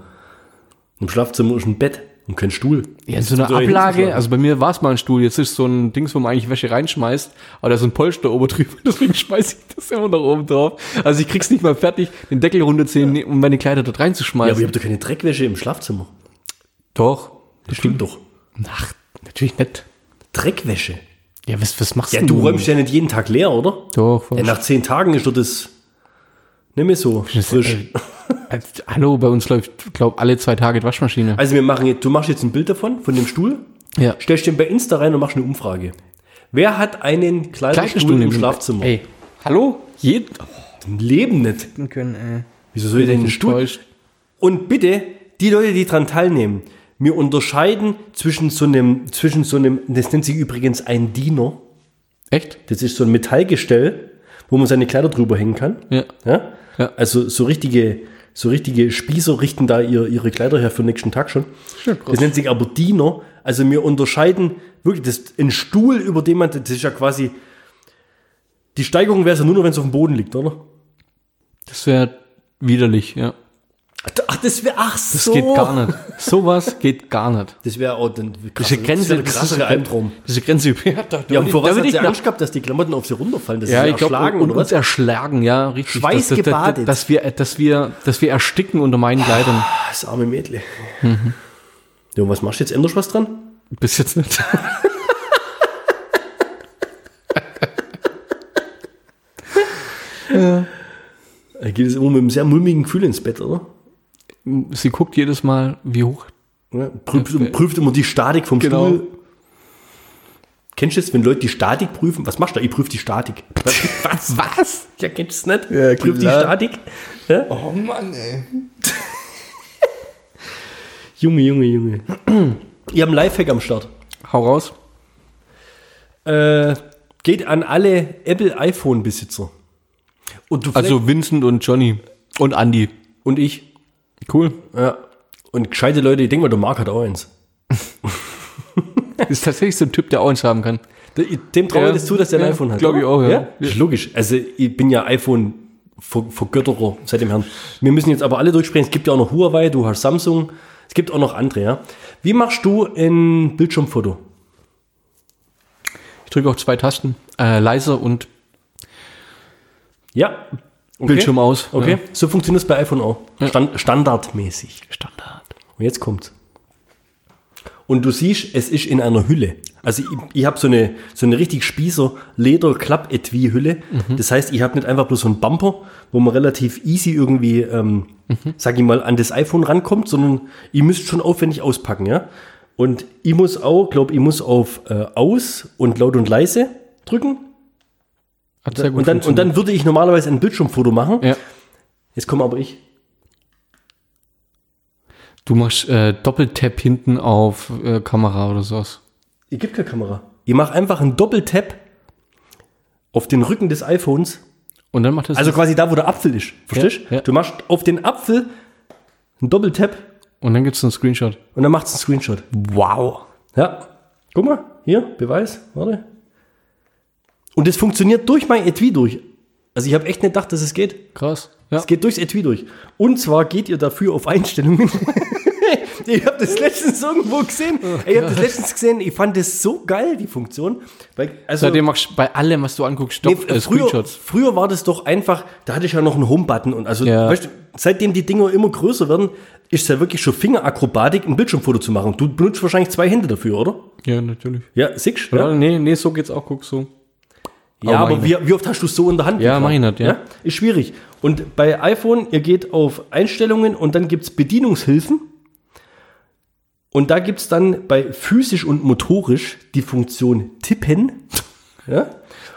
Im Schlafzimmer ist ein Bett und kein Stuhl. Ja, so eine Ablage, also bei mir war es mal ein Stuhl, jetzt ist so ein Dings, wo man eigentlich Wäsche reinschmeißt, aber da ist ein Polster oben drüber, [laughs] deswegen schmeiße ich das immer nach oben drauf. Also ich krieg's nicht mal fertig, den Deckel runterziehen, um meine Kleider dort Ja, aber reinzuschmeißen. ich habe doch keine Dreckwäsche im Schlafzimmer. Doch. Das stimmt doch. Ach, natürlich nicht. Dreckwäsche. Ja, was, was machst Ja, denn du räumst ja nicht jeden Tag leer, oder? Doch, Ja, nach zehn Tagen ist doch das nicht mehr so frisch. äh, [laughs] hallo, bei uns läuft, glaub, alle zwei Tage die Waschmaschine. Also wir machen jetzt, du machst jetzt ein Bild davon, von dem Stuhl, Ja. stellst den bei Insta rein und machst eine Umfrage. Wer hat einen Kleiderstuhl im Schlafzimmer? Ey, hallo? Jeden Im Leben nicht. können, ey. Wieso soll ich denn einen Stuhl? Enttäuscht. Und bitte, die Leute, die dran teilnehmen, wir unterscheiden zwischen so einem, zwischen so einem, das nennt sich übrigens ein Diener. Echt? Das ist so ein Metallgestell, wo man seine Kleider drüber hängen kann. Ja. Ja? Ja. Also so richtige, so richtige Spießer richten da ihr, ihre Kleider her für den nächsten Tag schon. Schön. Das nennt sich aber Diener. Also wir unterscheiden wirklich, das, ein Stuhl, über den man, das ist ja quasi, die Steigerung wäre es ja nur noch, wenn es auf dem Boden liegt, oder? Das wäre widerlich, ja. Ach, das wäre, ach Das so. geht gar nicht. Sowas geht gar nicht. Das wäre auch dann Diese Grenze, das ist ein Albtraum. Diese Grenze, ja, da, Ja, und vor was hat sie Angst gehabt, dass die Klamotten auf sie runterfallen, dass Ja, sie erschlagen und oder uns erschlagen. ja, richtig. Schweißgebadet. Dass, dass, dass, wir, dass, wir, dass wir ersticken unter meinen Kleidern. Das arme Mädle. Mhm. Ja, und was machst du jetzt? Änderst was dran? Bis jetzt nicht. [laughs] Da geht es immer mit einem sehr mulmigen Gefühl ins Bett, oder? Sie guckt jedes Mal, wie hoch. Ja, prüft, prüft immer die Statik vom Genau. Stuhl. Kennst du das, wenn Leute die Statik prüfen? Was machst du da? Ich prüfe die Statik. Was? Was? [laughs] Ja, kennst du es nicht? Ja, Prüf die. Statik. Ja? Oh Mann, ey. [laughs] Junge, Junge, Junge. Ihr habt einen Lifehack am Start. Hau raus. Äh, geht an alle Apple iPhone-Besitzer. Also Vincent und Johnny und Andy. und ich. Cool. Ja. Und gescheite Leute, ich denke mal, der Marc hat auch eins. [laughs] Ist tatsächlich so ein Typ, der auch eins haben kann. Dem traue Ja, ich das zu, dass der ein ja, iPhone hat. glaub ich auch, ja. ja. Ist logisch. Also ich bin ja iPhone Ver- Vergötterer seit dem Herrn. Wir müssen jetzt aber alle durchsprechen. Es gibt ja auch noch Huawei, du hast Samsung. Es gibt auch noch andere, ja. Wie machst du ein Bildschirmfoto? Ich drücke auf zwei Tasten. Äh, leiser und Ja. Okay. Bildschirm aus. Okay. Ja. So funktioniert es bei iPhone auch. Stand, standardmäßig. Standard. Und jetzt kommt's. Und du siehst, es ist in einer Hülle. Also ich, ich habe so eine, so eine richtig spießer leder klapp etui hülle Das heißt, ich habe nicht einfach bloß so einen Bumper, wo man relativ easy irgendwie, ähm, sag ich mal, an das iPhone rankommt, sondern ihr müsst schon aufwendig auspacken, ja. Und ich muss auch, glaube ich, muss auf äh, Aus und laut und leise drücken. Hat sehr gut Und dann, und dann würde ich normalerweise ein Bildschirmfoto machen. Ja. Jetzt komme aber ich. Du machst äh, Doppeltap hinten auf äh, Kamera oder sowas. Ihr gibt keine Kamera. Ihr macht einfach einen Doppeltap auf den Rücken des iPhones. Und dann macht das. Also quasi da, wo der Apfel ist. Verstehst du? Ja, ja. Du machst auf den Apfel einen Doppeltap und dann gibt es einen Screenshot. und dann macht es einen Screenshot. Wow. Ja. Guck mal, hier, Beweis. Warte. Und das funktioniert durch mein Etui durch. Also ich habe echt nicht gedacht, dass es geht. Krass. Ja. Es geht durchs Etui durch. Und zwar geht ihr dafür auf Einstellungen. [laughs] ich habe das letztens irgendwo gesehen. ich habe das letztens gesehen. Ich fand das so geil, die Funktion. Weil, also, Seitdem machst du bei allem, was du anguckst, Nee, Stopp, äh, früher, Screenshots. früher war das doch einfach, da hatte ich ja noch einen Home-Button und also, Ja. weißt seitdem die Dinger immer größer werden, ist es ja wirklich schon Fingerakrobatik, ein Bildschirmfoto zu machen. Du benutzt wahrscheinlich zwei Hände dafür, oder? Ja, natürlich. Ja, siehst du? Ja. Ja, nee, nee, so geht's auch, guck so. Ja aber wie, wie oft hast du es so in der Hand? Ja, mach ich nicht, ja. Ist schwierig. Und bei iPhone, ihr geht auf Einstellungen und dann gibt es Bedienungshilfen. Und da gibt es dann bei physisch und motorisch die Funktion Tippen. [laughs] Ja?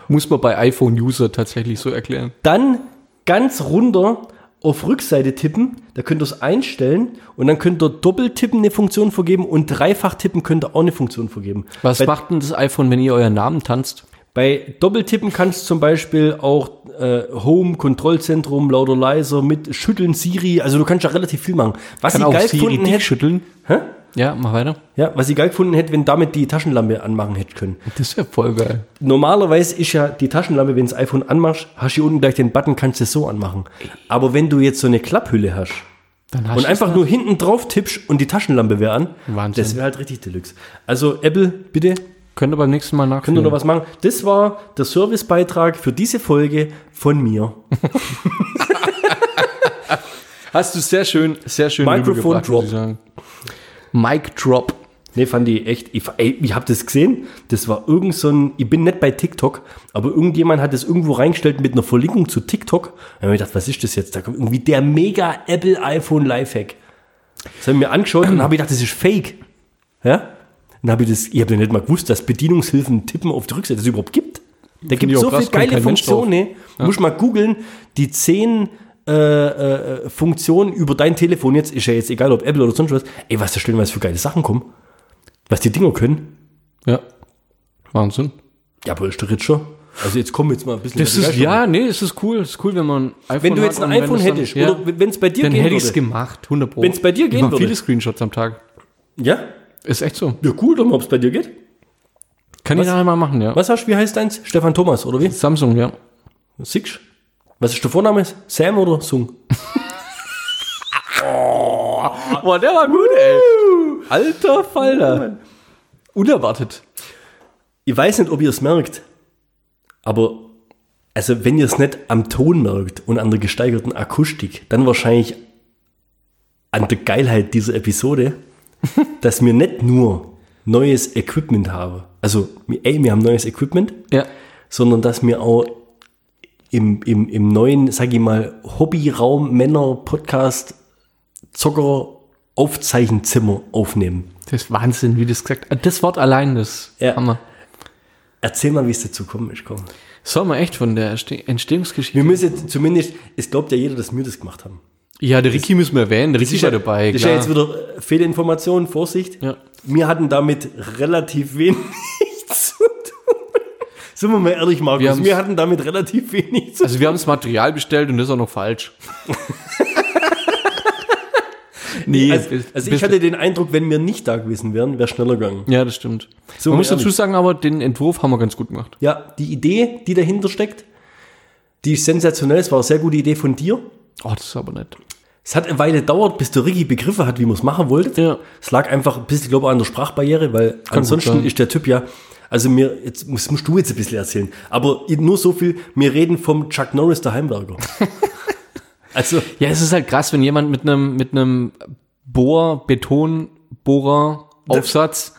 Muss man bei iPhone-User tatsächlich so erklären. Dann ganz runter auf Rückseite tippen, da könnt ihr es einstellen und dann könnt ihr Doppeltippen eine Funktion vergeben und dreifach tippen könnt ihr auch eine Funktion vergeben. Was bei, macht denn das iPhone, wenn ihr euren Namen tanzt? Bei Doppeltippen kannst du zum Beispiel auch äh, Home, Kontrollzentrum, lauter leiser mit Schütteln, Siri, also du kannst ja relativ viel machen. Was Kann ich geil Siri gefunden hätte, schütteln? Hä? Ja, mach weiter. ja, was ich geil gefunden hätte, wenn damit die Taschenlampe anmachen hätte können. Das wäre voll geil. Normalerweise ist ja die Taschenlampe, wenn das iPhone anmachst, hast du hier unten gleich den Button, kannst du es so anmachen. Aber wenn du jetzt so eine Klapphülle hast, Dann hast und einfach nur hinten drauf tippst und die Taschenlampe wäre an, Wahnsinn. das wäre halt richtig Deluxe. Also Apple, bitte, Könnt ihr beim nächsten Mal könnt nachführen. ihr noch was machen? Das war der Servicebeitrag für diese Folge von mir. [laughs] Hast du sehr schön, sehr schön ich sagen. Mic Drop. Nee, fand ich echt, ich, ey, ich habe das gesehen, das war irgend so ein, ich bin nicht bei TikTok, aber irgendjemand hat das irgendwo reingestellt mit einer Verlinkung zu TikTok. Da habe ich gedacht, was ist das jetzt? Da kommt irgendwie der mega Apple iPhone Lifehack. Das habe ich mir angeschaut und habe ich gedacht, das ist fake. Ja? Dann habe ich das, ich habe ja nicht mal gewusst, dass Bedienungshilfen tippen auf die Rückseite es überhaupt gibt. Da gibt es so viele geile. Funktionen. Du musst mal googeln, die zehn äh, äh, Funktionen über dein Telefon jetzt, ist ja jetzt egal, ob Apple oder sonst was. Ey, was da stellenweise für geile Sachen kommen. Was die Dinger können. Ja. Wahnsinn. Ja, aber ist doch jetzt schon. Also jetzt kommen wir jetzt mal ein bisschen. Das ist, ja, nee, es ist cool. Es ist cool, wenn man ein iPhone Wenn du jetzt ein wenn iPhone es dann- hättest, ja, oder wenn es bei dir dann gehen hätte ich es würde. gemacht, 100 Pro. Wenn's bei dir gehen würde. viele Screenshots am Tag. Ja? Ist echt so. Ja, cool, doch mal, ob es bei dir geht. Kann ich nachher mal machen, ja. Was hast du, wie heißt deins? Stefan Thomas, oder wie? Samsung, ja. Six? Was ist der Vorname? Sam oder Sung? [laughs] oh. Boah, der war gut, ey. Alter Falter. Unerwartet. Ich weiß nicht, ob ihr es merkt, aber also wenn ihr es nicht am Ton merkt und an der gesteigerten Akustik, dann wahrscheinlich an der Geilheit dieser Episode, [laughs] dass wir nicht nur neues Equipment haben. Also, ey, wir haben neues Equipment, Ja. sondern dass wir auch im, im, im neuen, sag ich mal, Hobbyraum Männer Podcast Zocker Aufzeichenzimmer aufnehmen. Das ist Wahnsinn, wie das gesagt Das Wort allein, das Ja. Hammer. Erzähl mal, wie es dazu kommen ist, komm. Soll man echt von der Entste- Entstehungsgeschichte. Wir müssen jetzt zumindest, es glaubt ja jeder, dass wir das gemacht haben. Ja, der Ricky müssen wir erwähnen. Der Ricky ist war ja- dabei. Das ist ja jetzt wieder Fehlinformation, Vorsicht. Ja. Wir hatten damit relativ wenig [laughs] zu tun. Sind wir mal ehrlich, Markus, Wir wir, hatten damit relativ wenig zu tun. Also wir haben das Material bestellt und das ist auch noch falsch. [laughs] nee, Also, also ich hatte den Eindruck, wenn wir nicht da gewesen wären, wäre schneller gegangen. Ja, das stimmt. So, Man muss ehrlich. dazu sagen, aber den Entwurf haben wir ganz gut gemacht. Ja, die Idee, die dahinter steckt, die ist sensationell. Es war eine sehr gute Idee von dir. Oh, das ist aber nett. Es hat eine Weile gedauert, bis der Ricky begriffen hat, wie man es machen wollte. Ja. Es lag einfach ein bisschen, glaube ich, an der Sprachbarriere, weil gut ansonsten ist der Typ ja, also mir, jetzt musst, musst du jetzt ein bisschen erzählen, aber nur so viel, wir reden vom Chuck Norris der Heimwerker. [laughs] also, Ja, es ist halt krass, wenn jemand mit einem mit einem Bohr, Betonbohrer, Aufsatz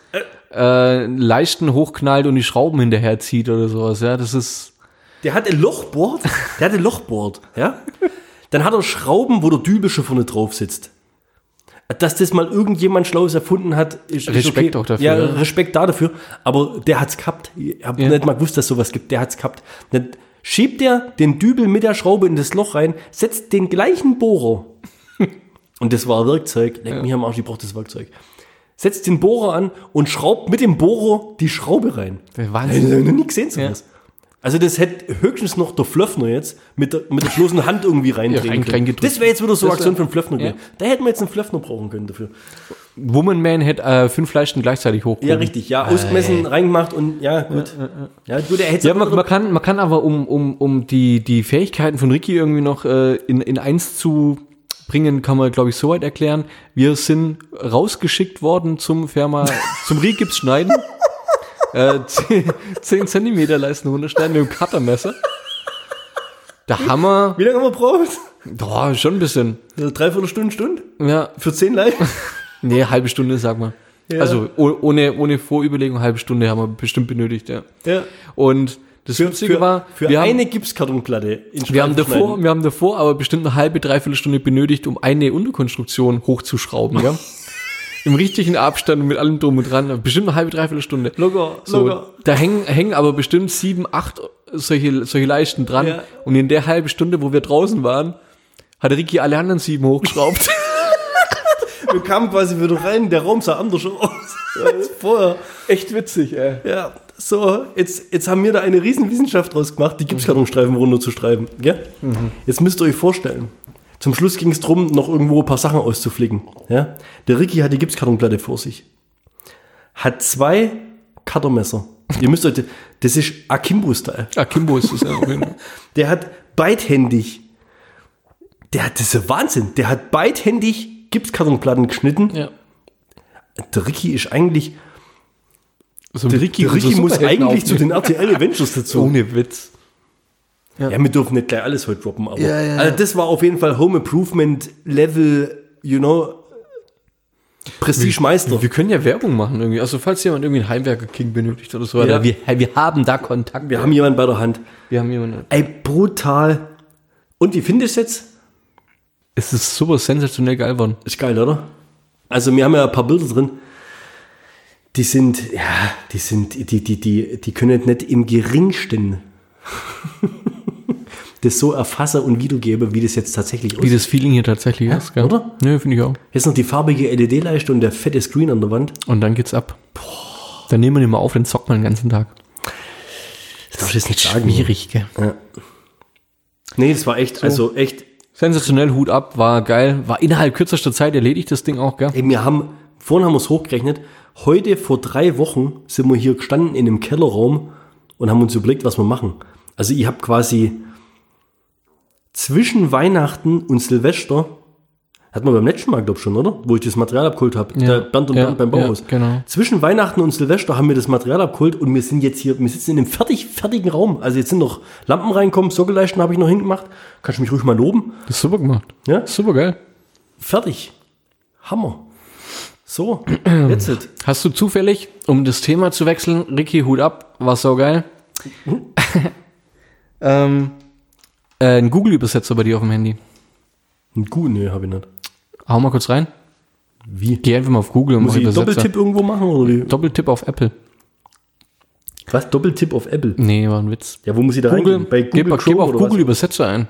äh, Leisten hochknallt und die Schrauben hinterherzieht oder sowas. Ja, das ist der hat ein Lochboard, der hat ein Lochboard, ja. [laughs] Dann hat er Schrauben, wo der Dübel schon vorne drauf sitzt. Dass das mal irgendjemand Schlaues erfunden hat, ist Respekt auch dafür, Ja, ja. Respekt da dafür. Aber der hat's gehabt. Ich habe Ja. nicht mal gewusst, dass sowas gibt. Der hat's gehabt. Dann schiebt er den Dübel mit der Schraube in das Loch rein, setzt den gleichen Bohrer. [laughs] Und das war Werkzeug. Leck mich am Arsch, ich brauch das Werkzeug. Setzt den Bohrer an und schraubt mit dem Bohrer die Schraube rein. der Ich Wahnsinn. habe noch nie gesehen sowas. Also das hätte höchstens noch der Flöffner jetzt mit der, mit der bloßen Hand irgendwie reindrehen Ja, rein- können. Das wäre jetzt wieder so Das eine Aktion von Flöffner Ja. gewesen. Da hätten wir jetzt einen Flöffner brauchen können dafür. Woman Man hätte äh, fünf Leisten gleichzeitig hochgehoben. Ja, richtig. Ja, ausgemessen, reingemacht und ja, gut. Ja, gut, er hätte Ja, man, man, kann, man kann aber, um, um, um die, die Fähigkeiten von Ricky irgendwie noch äh, in, in eins zu bringen, kann man, glaube ich, so weit erklären. Wir sind rausgeschickt worden zum Firma, zum Rigips schneiden. [laughs] äh, 10 Zentimeter Leisten runterschneiden mit dem Cuttermesser. Da haben wir, Wie lange haben wir gebraucht? boah, schon ein bisschen. Also dreiviertel Stunde, Stunde? Ja, Für zehn Leute? [laughs] nee, halbe Stunde, sag mal. Ja. Also oh, ohne, ohne Vorüberlegung, halbe Stunde haben wir bestimmt benötigt, ja. Ja. Und das Für, Witzige für, war, für wir haben, eine Gipskartonplatte in Wir haben, davor, schneiden. wir haben davor aber bestimmt eine halbe, dreiviertel Stunde benötigt, um eine Unterkonstruktion hochzuschrauben, ja. [laughs] Im richtigen Abstand und mit allem drum und dran. Bestimmt eine halbe, dreiviertel Stunde. Locker, So, locker. da hängen, hängen aber bestimmt sieben, acht solche, solche Leisten dran. Ja. Und in der halben Stunde, wo wir draußen waren, hat Ricky alle anderen sieben hochgeschraubt. [laughs] [laughs] Wir kamen quasi wieder rein, der Raum sah anders aus als vorher. Echt witzig, ey. Ja, so, jetzt, jetzt haben wir da eine riesen Wissenschaft draus gemacht, die Gipskartonstreifen runterzustreifen. Gell? Jetzt müsst ihr euch vorstellen, zum Schluss ging es darum, noch irgendwo ein paar Sachen auszuflicken. Ja? Der Ricky hat die Gipskartonplatte vor sich. Hat zwei Cuttermesser. Ihr müsst euch, das ist Akimbo-Style. Akimbo ist es ja. [laughs] Der hat beidhändig, der hat, das ist ja Wahnsinn, der hat beidhändig Gipskartonplatten geschnitten. ja. Der Ricky ist eigentlich, So der Ricky, der Ricky muss eigentlich zu den den RTL Adventures [laughs] dazu. Ohne Witz. Ja, wir dürfen nicht gleich alles heute droppen, aber Ja, ja, ja. Also das war auf jeden Fall Home Improvement Level, you know, Prestige Meister. Wir können ja Werbung machen irgendwie. Also falls jemand irgendwie einen Heimwerker-King benötigt oder so. Ja. Oder wir, wir haben da Kontakt. Wir haben jemanden bei der Hand. wir haben jemanden. Ey, brutal. Und wie findest du es jetzt? Es ist super sensationell geil geworden. Ist geil, oder? Also wir haben ja ein paar Bilder drin. Die sind, ja, die sind, die, die, die, die können nicht im geringsten [laughs] das so erfassen und wiedergeben, wie das jetzt tatsächlich Wie aussieht. das Feeling hier tatsächlich ist, gell? oder? Nö, finde ich auch. Jetzt noch die farbige LED-Leiste und der fette Screen an der Wand. Und dann geht's ab. Dann nehmen wir den mal auf, dann zockt man den ganzen Tag. Das darf ich jetzt nicht sagen. Schwierig, gell? Nee, das war echt, also echt, Sensationell, Hut ab, war geil. War innerhalb kürzester Zeit erledigt, das Ding auch, gell? ey, wir haben, vorhin haben wir es hochgerechnet, heute vor drei Wochen sind wir hier gestanden in einem Kellerraum und haben uns überlegt, was wir machen. Also ich habe quasi zwischen Weihnachten und Silvester Hatten wir beim letzten Mal, glaube ich, schon, oder? Wo ich das Material abgeholt habe. Ja. Der Bernd und Ja, Bernd beim ja, Bauhaus. genau. Zwischen Weihnachten und Silvester haben wir das Material abgeholt und wir sind jetzt hier, wir sitzen in einem fertig, fertigen Raum. Also jetzt sind noch Lampen reinkommen, Sockelleisten habe ich noch hingemacht. Kannst du mich ruhig mal loben? Das ist super gemacht. Ja? Super geil. Fertig. Hammer. So, [clears throat] jetzt it. Hast du zufällig, um das Thema zu wechseln, Ricky, Hut ab, war so geil. [laughs] ähm, äh, ein Google-Übersetzer bei dir auf dem Handy. Ein Gut, nee, habe ich nicht. Hau mal kurz rein. Wie? Geh einfach mal auf Google und Muss mach ich Übersetzer. Doppeltipp irgendwo machen? Oder wie? Doppeltipp auf Apple. Was? Doppeltipp auf Apple? Nee, war ein Witz. Ja, wo muss ich da Google, reingehen? Bei gib, Google gib auf oder Google was? Übersetzer ein.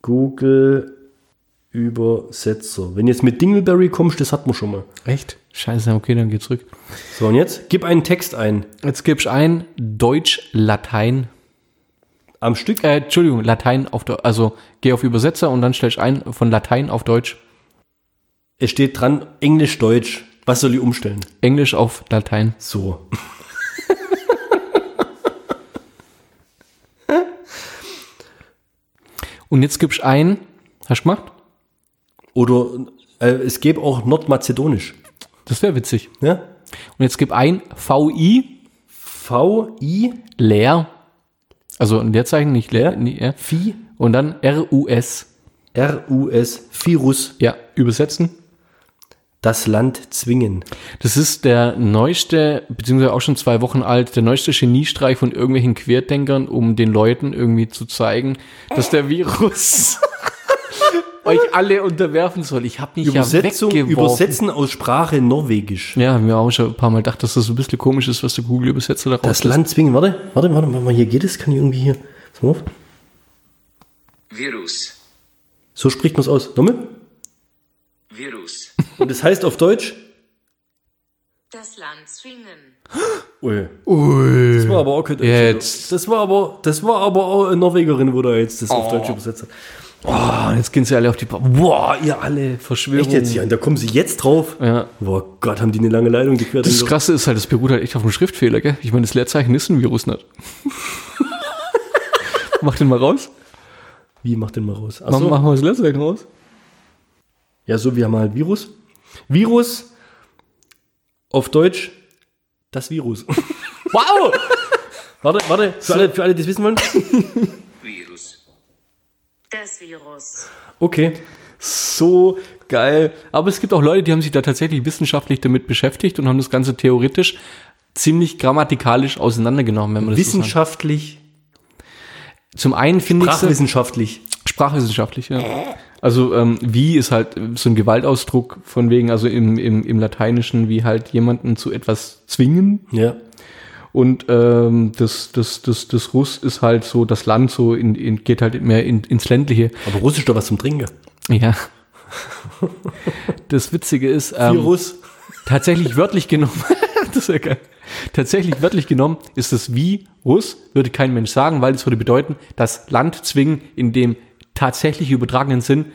Google Übersetzer. Wenn jetzt mit Dingleberry kommst, das hat man schon mal. Echt? Scheiße, okay, dann geh zurück. So, und jetzt gib einen Text ein. Jetzt gibst ein Deutsch, Latein. Am Stück. Äh, Entschuldigung, Latein auf Deutsch. Also geh auf Übersetzer und dann stellst ein von Latein auf Deutsch. Es steht dran Englisch, Deutsch. Was soll ich umstellen? Englisch auf Latein. So. [laughs] Und jetzt gibst ein. Hast du gemacht? Oder äh, es gäbe auch Nordmazedonisch. Das wäre witzig. Ja? Und jetzt gib ein VI V-I, leer. Also ein Leerzeichen, nicht leer. Ja. nie- ja. Phi, Und dann RUS. R-U-S, Virus, Ja, übersetzen. das Land zwingen. Das ist der neueste, beziehungsweise auch schon zwei Wochen alt, der neueste Geniestreich von irgendwelchen Querdenkern, um den Leuten irgendwie zu zeigen, dass der Virus [laughs] euch alle unterwerfen soll. Ich habe mich Übersetzung, ja weggeworfen. Übersetzen aus Sprache Norwegisch. Ja, haben wir auch schon ein paar Mal gedacht, dass das so ein bisschen komisch ist, was der Google-Übersetzer da Das Land zwingen. Warte, warte, warte, warte mal, hier geht es. Kann ich irgendwie hier. Mal auf. Virus. So spricht man es aus. Nochmal. Virus. Und das heißt auf Deutsch. Das Land zwingen. Ui. Ui. Das war aber auch kein Jetzt. Das war aber, das war aber auch eine Norwegerin, wo da jetzt das auf Deutsch übersetzt hat. Oh, jetzt gehen sie alle auf die... Boah, ihr alle Verschwörung. Echt jetzt hier? Und da kommen sie jetzt drauf. Ja. Boah Gott, haben die eine lange Leitung, die Das. Krasse ist halt, das beruht halt echt auf einem Schriftfehler, gell? Ich meine, das Leerzeichen ist ein Virus nicht. [laughs] Mach den mal raus. Wie, mach den mal raus. Ach Mach, so. Machen wir das Leerzeichen raus. Ja, so, wir haben halt Virus. Virus auf Deutsch das Virus. [laughs] Wow! warte, warte, für alle, für alle, die es wissen wollen. [laughs] Das Virus. Okay. so geil. Aber es gibt auch Leute, die haben sich da tatsächlich wissenschaftlich damit beschäftigt und haben das Ganze theoretisch ziemlich grammatikalisch auseinandergenommen, wenn man das Wissenschaftlich, so sagt. Zum einen finde ich sprachwissenschaftlich. sprachwissenschaftlich, ja. Also ähm, wie ist halt so ein Gewaltausdruck von wegen, also im, im, im Lateinischen, wie halt jemanden zu etwas zwingen. Ja. Und ähm, das, das, das, das Russ ist halt so, das Land so in, in, geht halt mehr in, ins Ländliche. Aber Russisch doch was zum Trinken. Ja. Das Witzige ist, ähm, Virus. tatsächlich wörtlich genommen, [laughs] das ist ja geil. Tatsächlich wörtlich genommen ist das wie Russ, würde kein Mensch sagen, weil es würde bedeuten, das Land zwingen in dem tatsächlich übertragenen Sinn,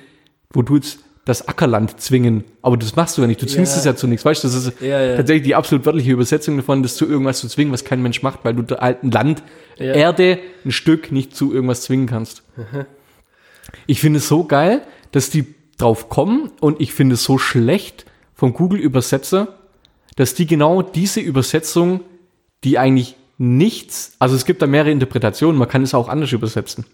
wo du jetzt das Ackerland zwingen. Aber das machst du ja nicht. Du zwingst Ja. es ja zu nichts. Weißt du, das ist Ja, tatsächlich die absolut wörtliche Übersetzung davon, das zu irgendwas zu zwingen, was kein Mensch macht, weil du der alten Land. Erde, ein Stück nicht zu irgendwas zwingen kannst. Ich finde es so geil, dass die drauf kommen und ich finde es so schlecht vom Google-Übersetzer, dass die genau diese Übersetzung, die eigentlich nichts, also es gibt da mehrere Interpretationen, man kann es auch anders übersetzen,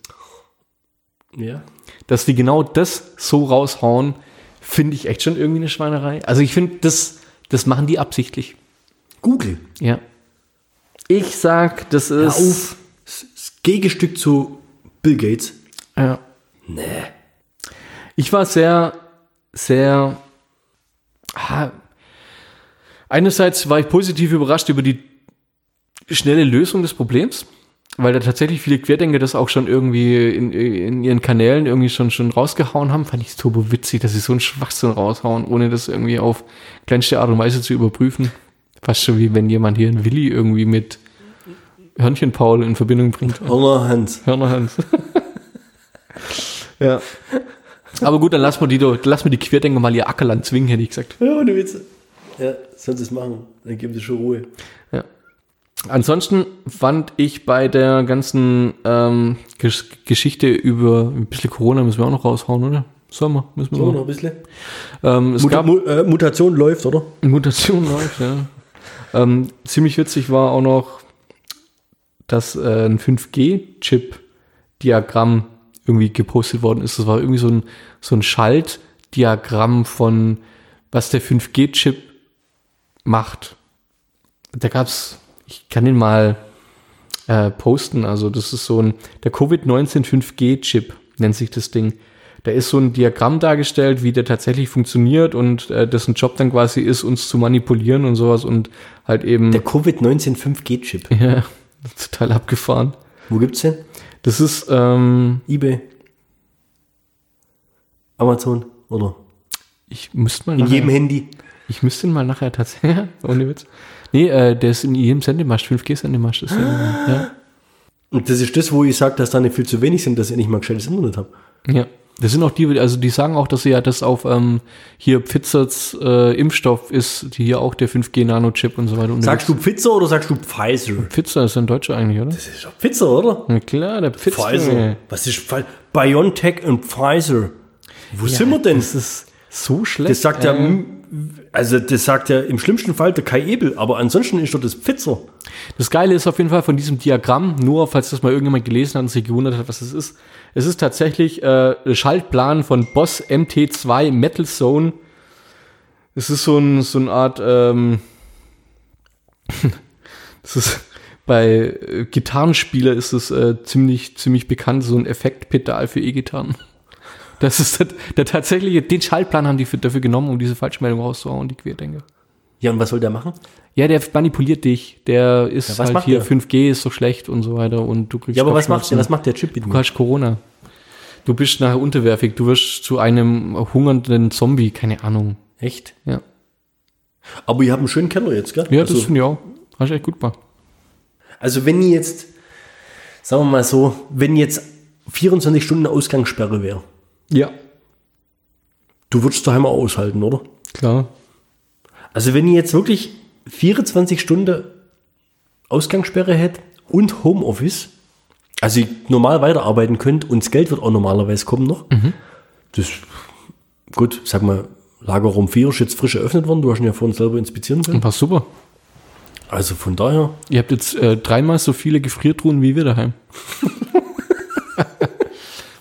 Ja. dass die genau das so raushauen, finde ich echt schon irgendwie eine Schweinerei. Also ich finde, das, das machen die absichtlich. Google. Ja. Ich sag, das Hör ist. auf. Das das Gegenstück zu Bill Gates. Ja. Nee. Ich war sehr, sehr. Ah, einerseits war ich positiv überrascht über die schnelle Lösung des Problems, weil da tatsächlich viele Querdenker das auch schon irgendwie in, in ihren Kanälen irgendwie schon, schon rausgehauen haben. Fand ich turbo witzig, dass sie so einen Schwachsinn raushauen, ohne das irgendwie auf kleinste Art und Weise zu überprüfen. Fast schon wie wenn jemand hier einen Willi irgendwie mit Hörnchen Paul in Verbindung bringt. Honor Hans. Hörnerhans. ja. Aber gut, dann lass mal die, lass mal die Querdenker mal ihr Ackerland zwingen, hätte ich gesagt. Ja, ohne Witze. Ja, sollen sie es machen. Dann geben sie schon Ruhe. Ansonsten fand ich bei der ganzen ähm, Gesch Geschichte über ein bisschen Corona müssen wir auch noch raushauen, oder? Sommer, müssen wir So, noch ein bisschen. Ähm, es Muta gab Mu äh, Mutation läuft, oder? Mutation läuft, ja. Ähm, ziemlich witzig war auch noch, dass äh, ein 5G-Chip-Diagramm irgendwie gepostet worden ist. Das war irgendwie so ein, so ein Schaltdiagramm von, was der 5G-Chip macht. Da gab's, ich kann den mal äh, posten. Also das ist so ein, der Covid-19 5G-Chip nennt sich das Ding. Da ist so ein Diagramm dargestellt, wie der tatsächlich funktioniert und äh, dessen Job dann quasi ist, uns zu manipulieren und sowas und halt eben Der Covid-19 5G-Chip. [laughs] ja, total abgefahren. Wo gibt's den? Das ist, ähm, Ebay. Amazon, oder? ich müsste mal In nachher, jedem Handy. ich müsste ihn mal nachher tatsächlich, [laughs] ohne Witz. Nee, äh, der ist in jedem Sendemast, 5G-Sendemast. ist der, Ja. Und das ist das, wo ich sage, dass da nicht viel zu wenig sind, dass ich nicht mal gescheites Internet habe. Ja. Das sind auch die, also die sagen auch, dass sie ja das auf ähm, hier Pfizerts äh, Impfstoff ist, die hier auch der 5G-Nano-Chip und so weiter. Sagst du Pfizer oder sagst du Pfizer? Pfizer ist ein Deutscher eigentlich, oder? Das ist doch Pfizer, oder? Na klar, der Pfizer. Pfizer. Was ist Pfizer? BioNTech und Pfizer. Wo sind wir denn? Das ist so schlecht. Das sagt ja, äh, m- also das sagt ja im schlimmsten Fall der Kai Ebel, aber ansonsten ist doch das Pfizer. Das Geile ist auf jeden Fall von diesem Diagramm, nur falls das mal irgendjemand gelesen hat und sich gewundert hat, was es ist. Es ist tatsächlich äh, Schaltplan von Boss MT2 Metal Zone. Es ist so, ein, so eine Art, ähm, [laughs] das ist bei äh, Gitarrenspieler ist es äh, ziemlich, ziemlich bekannt, so ein Effektpedal für E-Gitarren. Das ist der, der tatsächliche, den Schaltplan haben die für, dafür genommen, um diese Falschmeldung rauszuhauen, die Querdenker. Ja, und was soll der machen? Ja, der manipuliert dich. Der ist was halt hier der? 5G ist so schlecht und so weiter und du kriegst Ja, aber was macht, Kopfschmerzen. was macht der Chip mit Du hast Corona. Du bist nachher unterwerfig. Du wirst zu einem hungernden Zombie. Keine Ahnung. Echt? Ja, Aber ihr habt einen schönen Keller jetzt, gell? ja also, das finde ich auch. Hast du echt gut gemacht. also wenn jetzt, sagen wir mal so, wenn jetzt 24 Stunden Ausgangssperre wäre, Ja. du würdest daheim auch aushalten, oder? Klar. Also wenn ihr jetzt wirklich 24 Stunden Ausgangssperre hättet und Homeoffice, also normal weiterarbeiten könnt und das Geld wird auch normalerweise kommen noch, das, gut, sag mal, Lagerraum 4 ist jetzt frisch eröffnet worden, du hast ihn ja vorhin selber inspizieren können. War super. Also von daher, Ihr habt jetzt äh, dreimal so viele Gefriertruhen wie wir daheim. [laughs]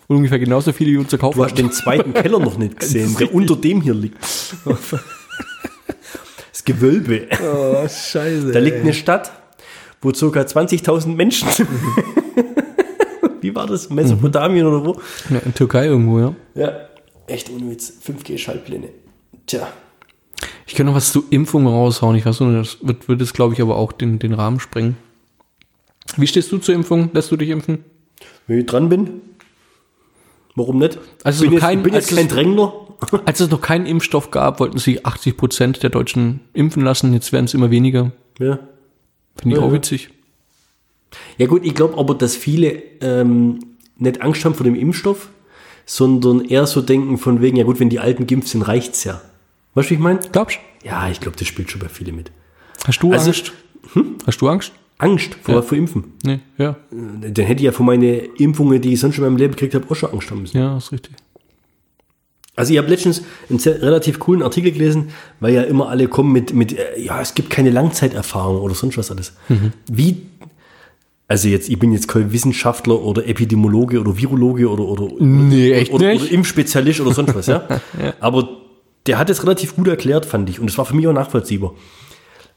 und ungefähr genauso viele wie unser Kauf. du hast den zweiten Keller noch nicht [laughs] gesehen, der unter dem hier liegt. Das Gewölbe. Oh, scheiße. Da liegt eine Stadt, wo ca. 20.000 Menschen sind. [laughs] Wie war das? Mesopotamien oder wo? Ja, in Türkei irgendwo, ja. Ja, echt ohne Witz. 5G-Schaltpläne. Tja. Ich kann noch was zu Impfungen raushauen. Ich weiß nur, das wird, wird jetzt, glaube ich, aber auch den, den Rahmen sprengen. Wie stehst du zur Impfung? Lässt du dich impfen? Wenn ich dran bin, warum nicht? Also bin jetzt, kein- bin jetzt kein Drängler. [laughs] Als es noch keinen Impfstoff gab, wollten sich 80 Prozent der Deutschen impfen lassen. Jetzt werden es immer weniger. Ja. Finde ich Ja, auch witzig. ja gut, ich glaube aber, dass viele ähm, nicht Angst haben vor dem Impfstoff, sondern eher so denken von wegen, ja gut, wenn die Alten geimpft sind, reicht's ja. Weißt du, wie ich meine? Glaubst Ja, ich glaube, das spielt schon bei vielen mit. Hast du Also- Angst? Hast du Angst? Angst vor, Ja. vor Impfen. Nee, ja. Dann hätte ich ja vor meine Impfungen, die ich sonst schon in meinem Leben gekriegt habe, auch schon Angst haben müssen. Ja, ist richtig. Also ich habe letztens einen relativ coolen Artikel gelesen, weil ja immer alle kommen mit, mit äh, ja, es gibt keine Langzeiterfahrung oder sonst was alles. Wie, also jetzt, ich bin jetzt kein Wissenschaftler oder Epidemiologe oder Virologe oder, oder, Nee, echt oder, nicht? oder Impfspezialist oder sonst was, [laughs] ja? Aber der hat es relativ gut erklärt, fand ich. Und es war für mich auch nachvollziehbar.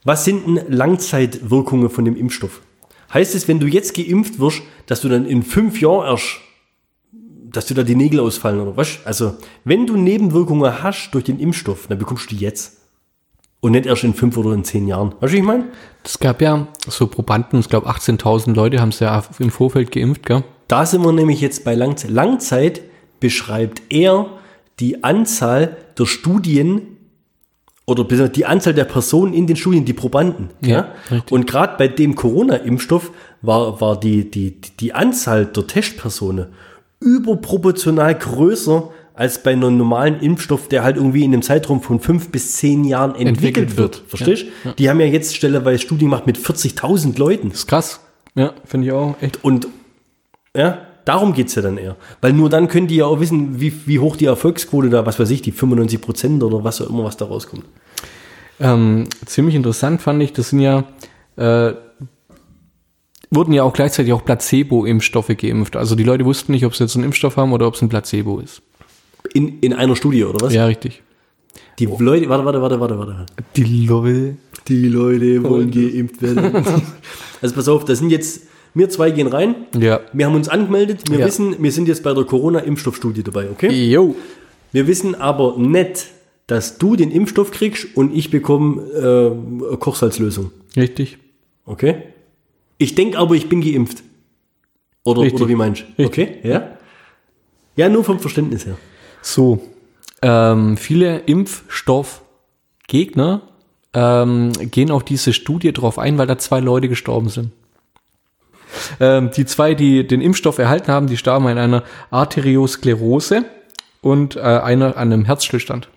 Was sind denn Langzeitwirkungen von dem Impfstoff? Heißt es, wenn du jetzt geimpft wirst, dass du dann in fünf Jahren erst dass dir da die Nägel ausfallen oder was? Also, wenn du Nebenwirkungen hast durch den Impfstoff, dann bekommst du die jetzt. Und nicht erst in fünf oder in zehn Jahren. Weißt du, ich meine? Es gab ja so Probanden, ich glaube 18.000 Leute haben es ja im Vorfeld geimpft, gell? Da sind wir nämlich jetzt bei Langzeit. Langzeit beschreibt eher die Anzahl der Studien oder die Anzahl der Personen in den Studien, die Probanden. Ja, Ja. Und gerade bei dem Corona-Impfstoff war, war die, die, die Anzahl der Testpersonen überproportional größer als bei einem normalen Impfstoff, der halt irgendwie in einem Zeitraum von fünf bis zehn Jahren entwickelt, Entwickelt wird. wird. Verstehst du? Die haben ja jetzt stelleweise Studien gemacht mit 40.000 Leuten. ist krass. Ja, finde ich auch echt. Und ja, Darum geht's ja dann eher. Weil nur dann können die ja auch wissen, wie, wie hoch die Erfolgsquote da, was weiß ich, die 95 Prozent oder was auch immer, was da rauskommt. Ähm, ziemlich interessant fand ich, das sind ja, äh, wurden ja auch gleichzeitig auch Placebo-Impfstoffe geimpft. Also die Leute wussten nicht, ob sie jetzt einen Impfstoff haben oder ob es ein Placebo ist. In, in einer Studie, oder was? Ja, richtig. Die Leute, warte, warte, warte, warte, warte. Die Leute. Die Leute wollen geimpft werden. [laughs] also pass auf, das sind jetzt, wir zwei gehen rein. Ja. Wir haben uns angemeldet. Wir Ja. wissen, wir sind jetzt bei der Corona-Impfstoffstudie dabei, okay? Jo. Wir wissen aber nicht, dass du den Impfstoff kriegst und ich bekomme äh, Kochsalzlösung. Richtig. Okay? Ich denke aber, ich bin geimpft. Oder, Richtig. oder wie meinst du? Okay, ja? Ja, nur vom Verständnis her. So. Ähm, viele Impfstoffgegner ähm, gehen auf diese Studie drauf ein, weil da zwei Leute gestorben sind. Ähm, die zwei, die den Impfstoff erhalten haben, die starben an einer Arteriosklerose und äh, einer an einem Herzstillstand.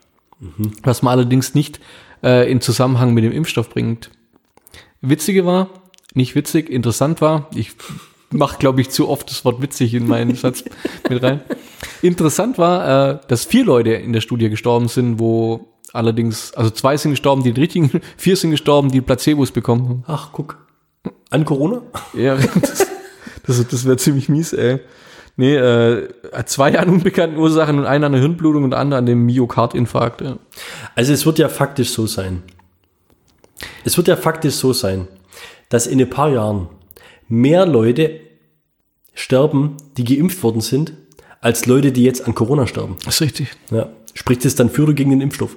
Was man allerdings nicht äh, in Zusammenhang mit dem Impfstoff bringt. Witzige war, nicht witzig, interessant war, ich mache, glaube ich, zu oft das Wort witzig in meinen [laughs] Satz mit rein. Interessant war, äh, dass vier Leute in der Studie gestorben sind, wo allerdings, also zwei sind gestorben, die den richtigen, [laughs] vier sind gestorben, die Placebos bekommen haben. Ach, guck. An Corona? Ja, [laughs] das, das, das wäre ziemlich mies, ey. Nee, äh, zwei an [laughs] unbekannten Ursachen und einer an der Hirnblutung und der andere an dem Myokardinfarkt. Ja. Also es wird ja faktisch so sein. Es wird ja faktisch so sein, dass in ein paar Jahren mehr Leute sterben, die geimpft worden sind, als Leute, die jetzt an Corona sterben. Das ist richtig. Ja. Spricht es dann für oder gegen den Impfstoff?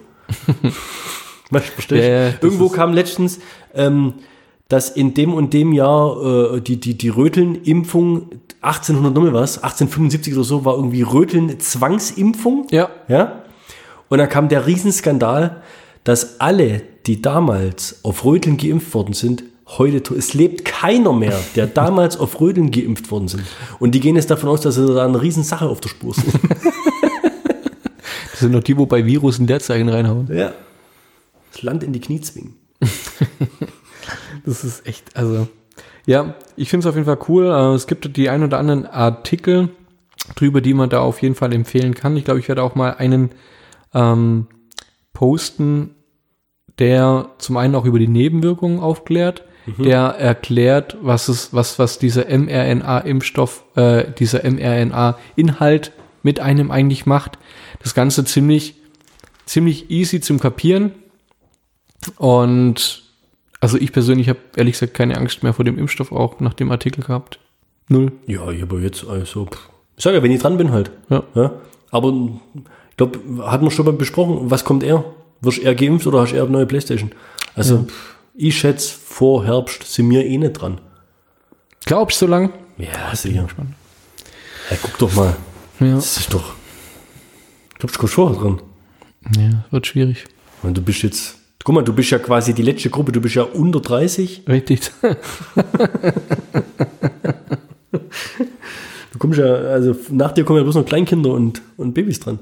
[laughs] Was, verstehst? Ja, Irgendwo kam letztens, ähm, dass in dem und dem Jahr äh, die, die, die Röteln-Impfung 1800 nochmal was, 1875 oder so, war irgendwie Röteln-Zwangsimpfung. Ja. Ja? Und dann kam der Riesenskandal, dass alle, die damals auf Röteln geimpft worden sind, heute, es lebt keiner mehr, der damals auf Röteln geimpft worden sind. Und die gehen jetzt davon aus, dass sie da eine Riesensache auf der Spur sind. [laughs] Das sind noch die, wo bei Virus ein Leerzeichen reinhauen. ja. Das Land in die Knie zwingen. [laughs] Das ist echt, also. Ja, ich finde es auf jeden Fall cool. Äh, Es gibt die ein oder anderen Artikel drüber, die man da auf jeden Fall empfehlen kann. Ich glaube, ich werde auch mal einen ähm, posten, der zum einen auch über die Nebenwirkungen aufklärt, der erklärt, was es, was, was dieser mRNA-Impfstoff, äh, dieser mRNA-Inhalt mit einem eigentlich macht. Das Ganze ziemlich, ziemlich easy zum Kapieren. Und also ich persönlich habe ehrlich gesagt keine Angst mehr vor dem Impfstoff auch nach dem Artikel gehabt. Null. Ja, ich aber jetzt, also, pff. ich sag ja, wenn ich dran bin halt. Ja. Aber ich glaube, hatten wir schon mal besprochen, was kommt er? Wirst du eher geimpft oder hast du eher eine neue Playstation? Also, pff, ich schätze, vor Herbst sind wir eh nicht dran. Glaubst du so lang? Ja, sicher. Ja, guck doch mal. Ja. Das ist doch. Ich glaube, du kommst vorher dran. Ja, wird schwierig. Und du bist jetzt. Guck mal, du bist ja quasi die letzte Gruppe, du bist ja unter 30. Richtig. [laughs] Du kommst ja, also nach dir kommen ja bloß noch Kleinkinder und, und Babys dran.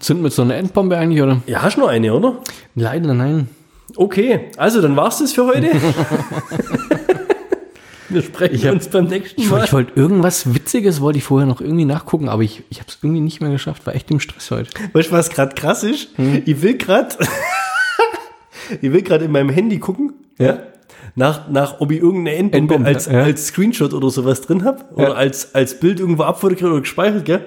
Sind mit so einer Endbombe eigentlich, oder? Ja, hast du noch eine, oder? Leider nein. Okay, also dann war's das für heute. [laughs] Wir sprechen uns beim nächsten Ich, Mal. ich wollte irgendwas Witziges, wollte ich vorher noch irgendwie nachgucken, aber ich, ich habe es irgendwie nicht mehr geschafft. War echt im Stress heute. Weißt du, was gerade krass ist? Ich will gerade, [laughs] ich will gerade in meinem Handy gucken, ja, nach, nach ob ich irgendeine Endbombe Endbombe, als, ja. als Screenshot oder sowas drin habe oder Ja. als, als Bild irgendwo abfotografiert oder gespeichert, gell?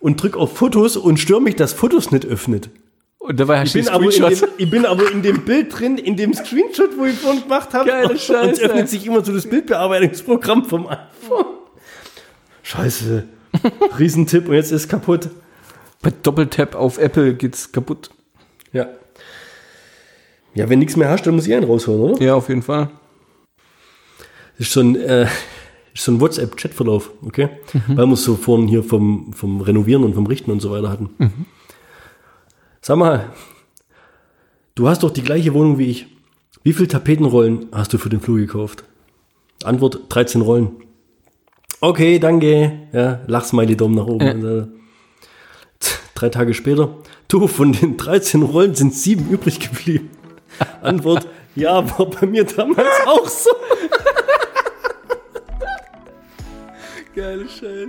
Und drück auf Fotos und störe mich, dass Fotos nicht öffnet. Und dabei hast Ich du bin, aber in Screenshots. dem, ich bin aber in dem Bild drin, in dem Screenshot, wo ich vorhin gemacht habe. Geile Und es Scheiße. öffnet sich immer so das Bildbearbeitungsprogramm vom iPhone. Scheiße. Riesentipp und jetzt ist es kaputt. Bei Doppeltap auf Apple geht's kaputt. Ja. Ja, wenn nichts mehr hast, dann muss ich einen rausholen, oder? Ja, auf jeden Fall. Das ist so ein, äh, ist so ein WhatsApp-Chatverlauf, okay? Weil wir es so vorhin hier vom, vom Renovieren und vom Richten und so weiter hatten. Sag mal, du hast doch die gleiche Wohnung wie ich. Wie viele Tapetenrollen hast du für den Flur gekauft? Antwort 13 Rollen. Okay, danke. Ja, Lachsmiley Daumen nach oben. Also, Drei Tage später. Du, von den 13 Rollen sind sieben übrig geblieben. Antwort, ja, war bei mir damals auch so. Geile Scheiße.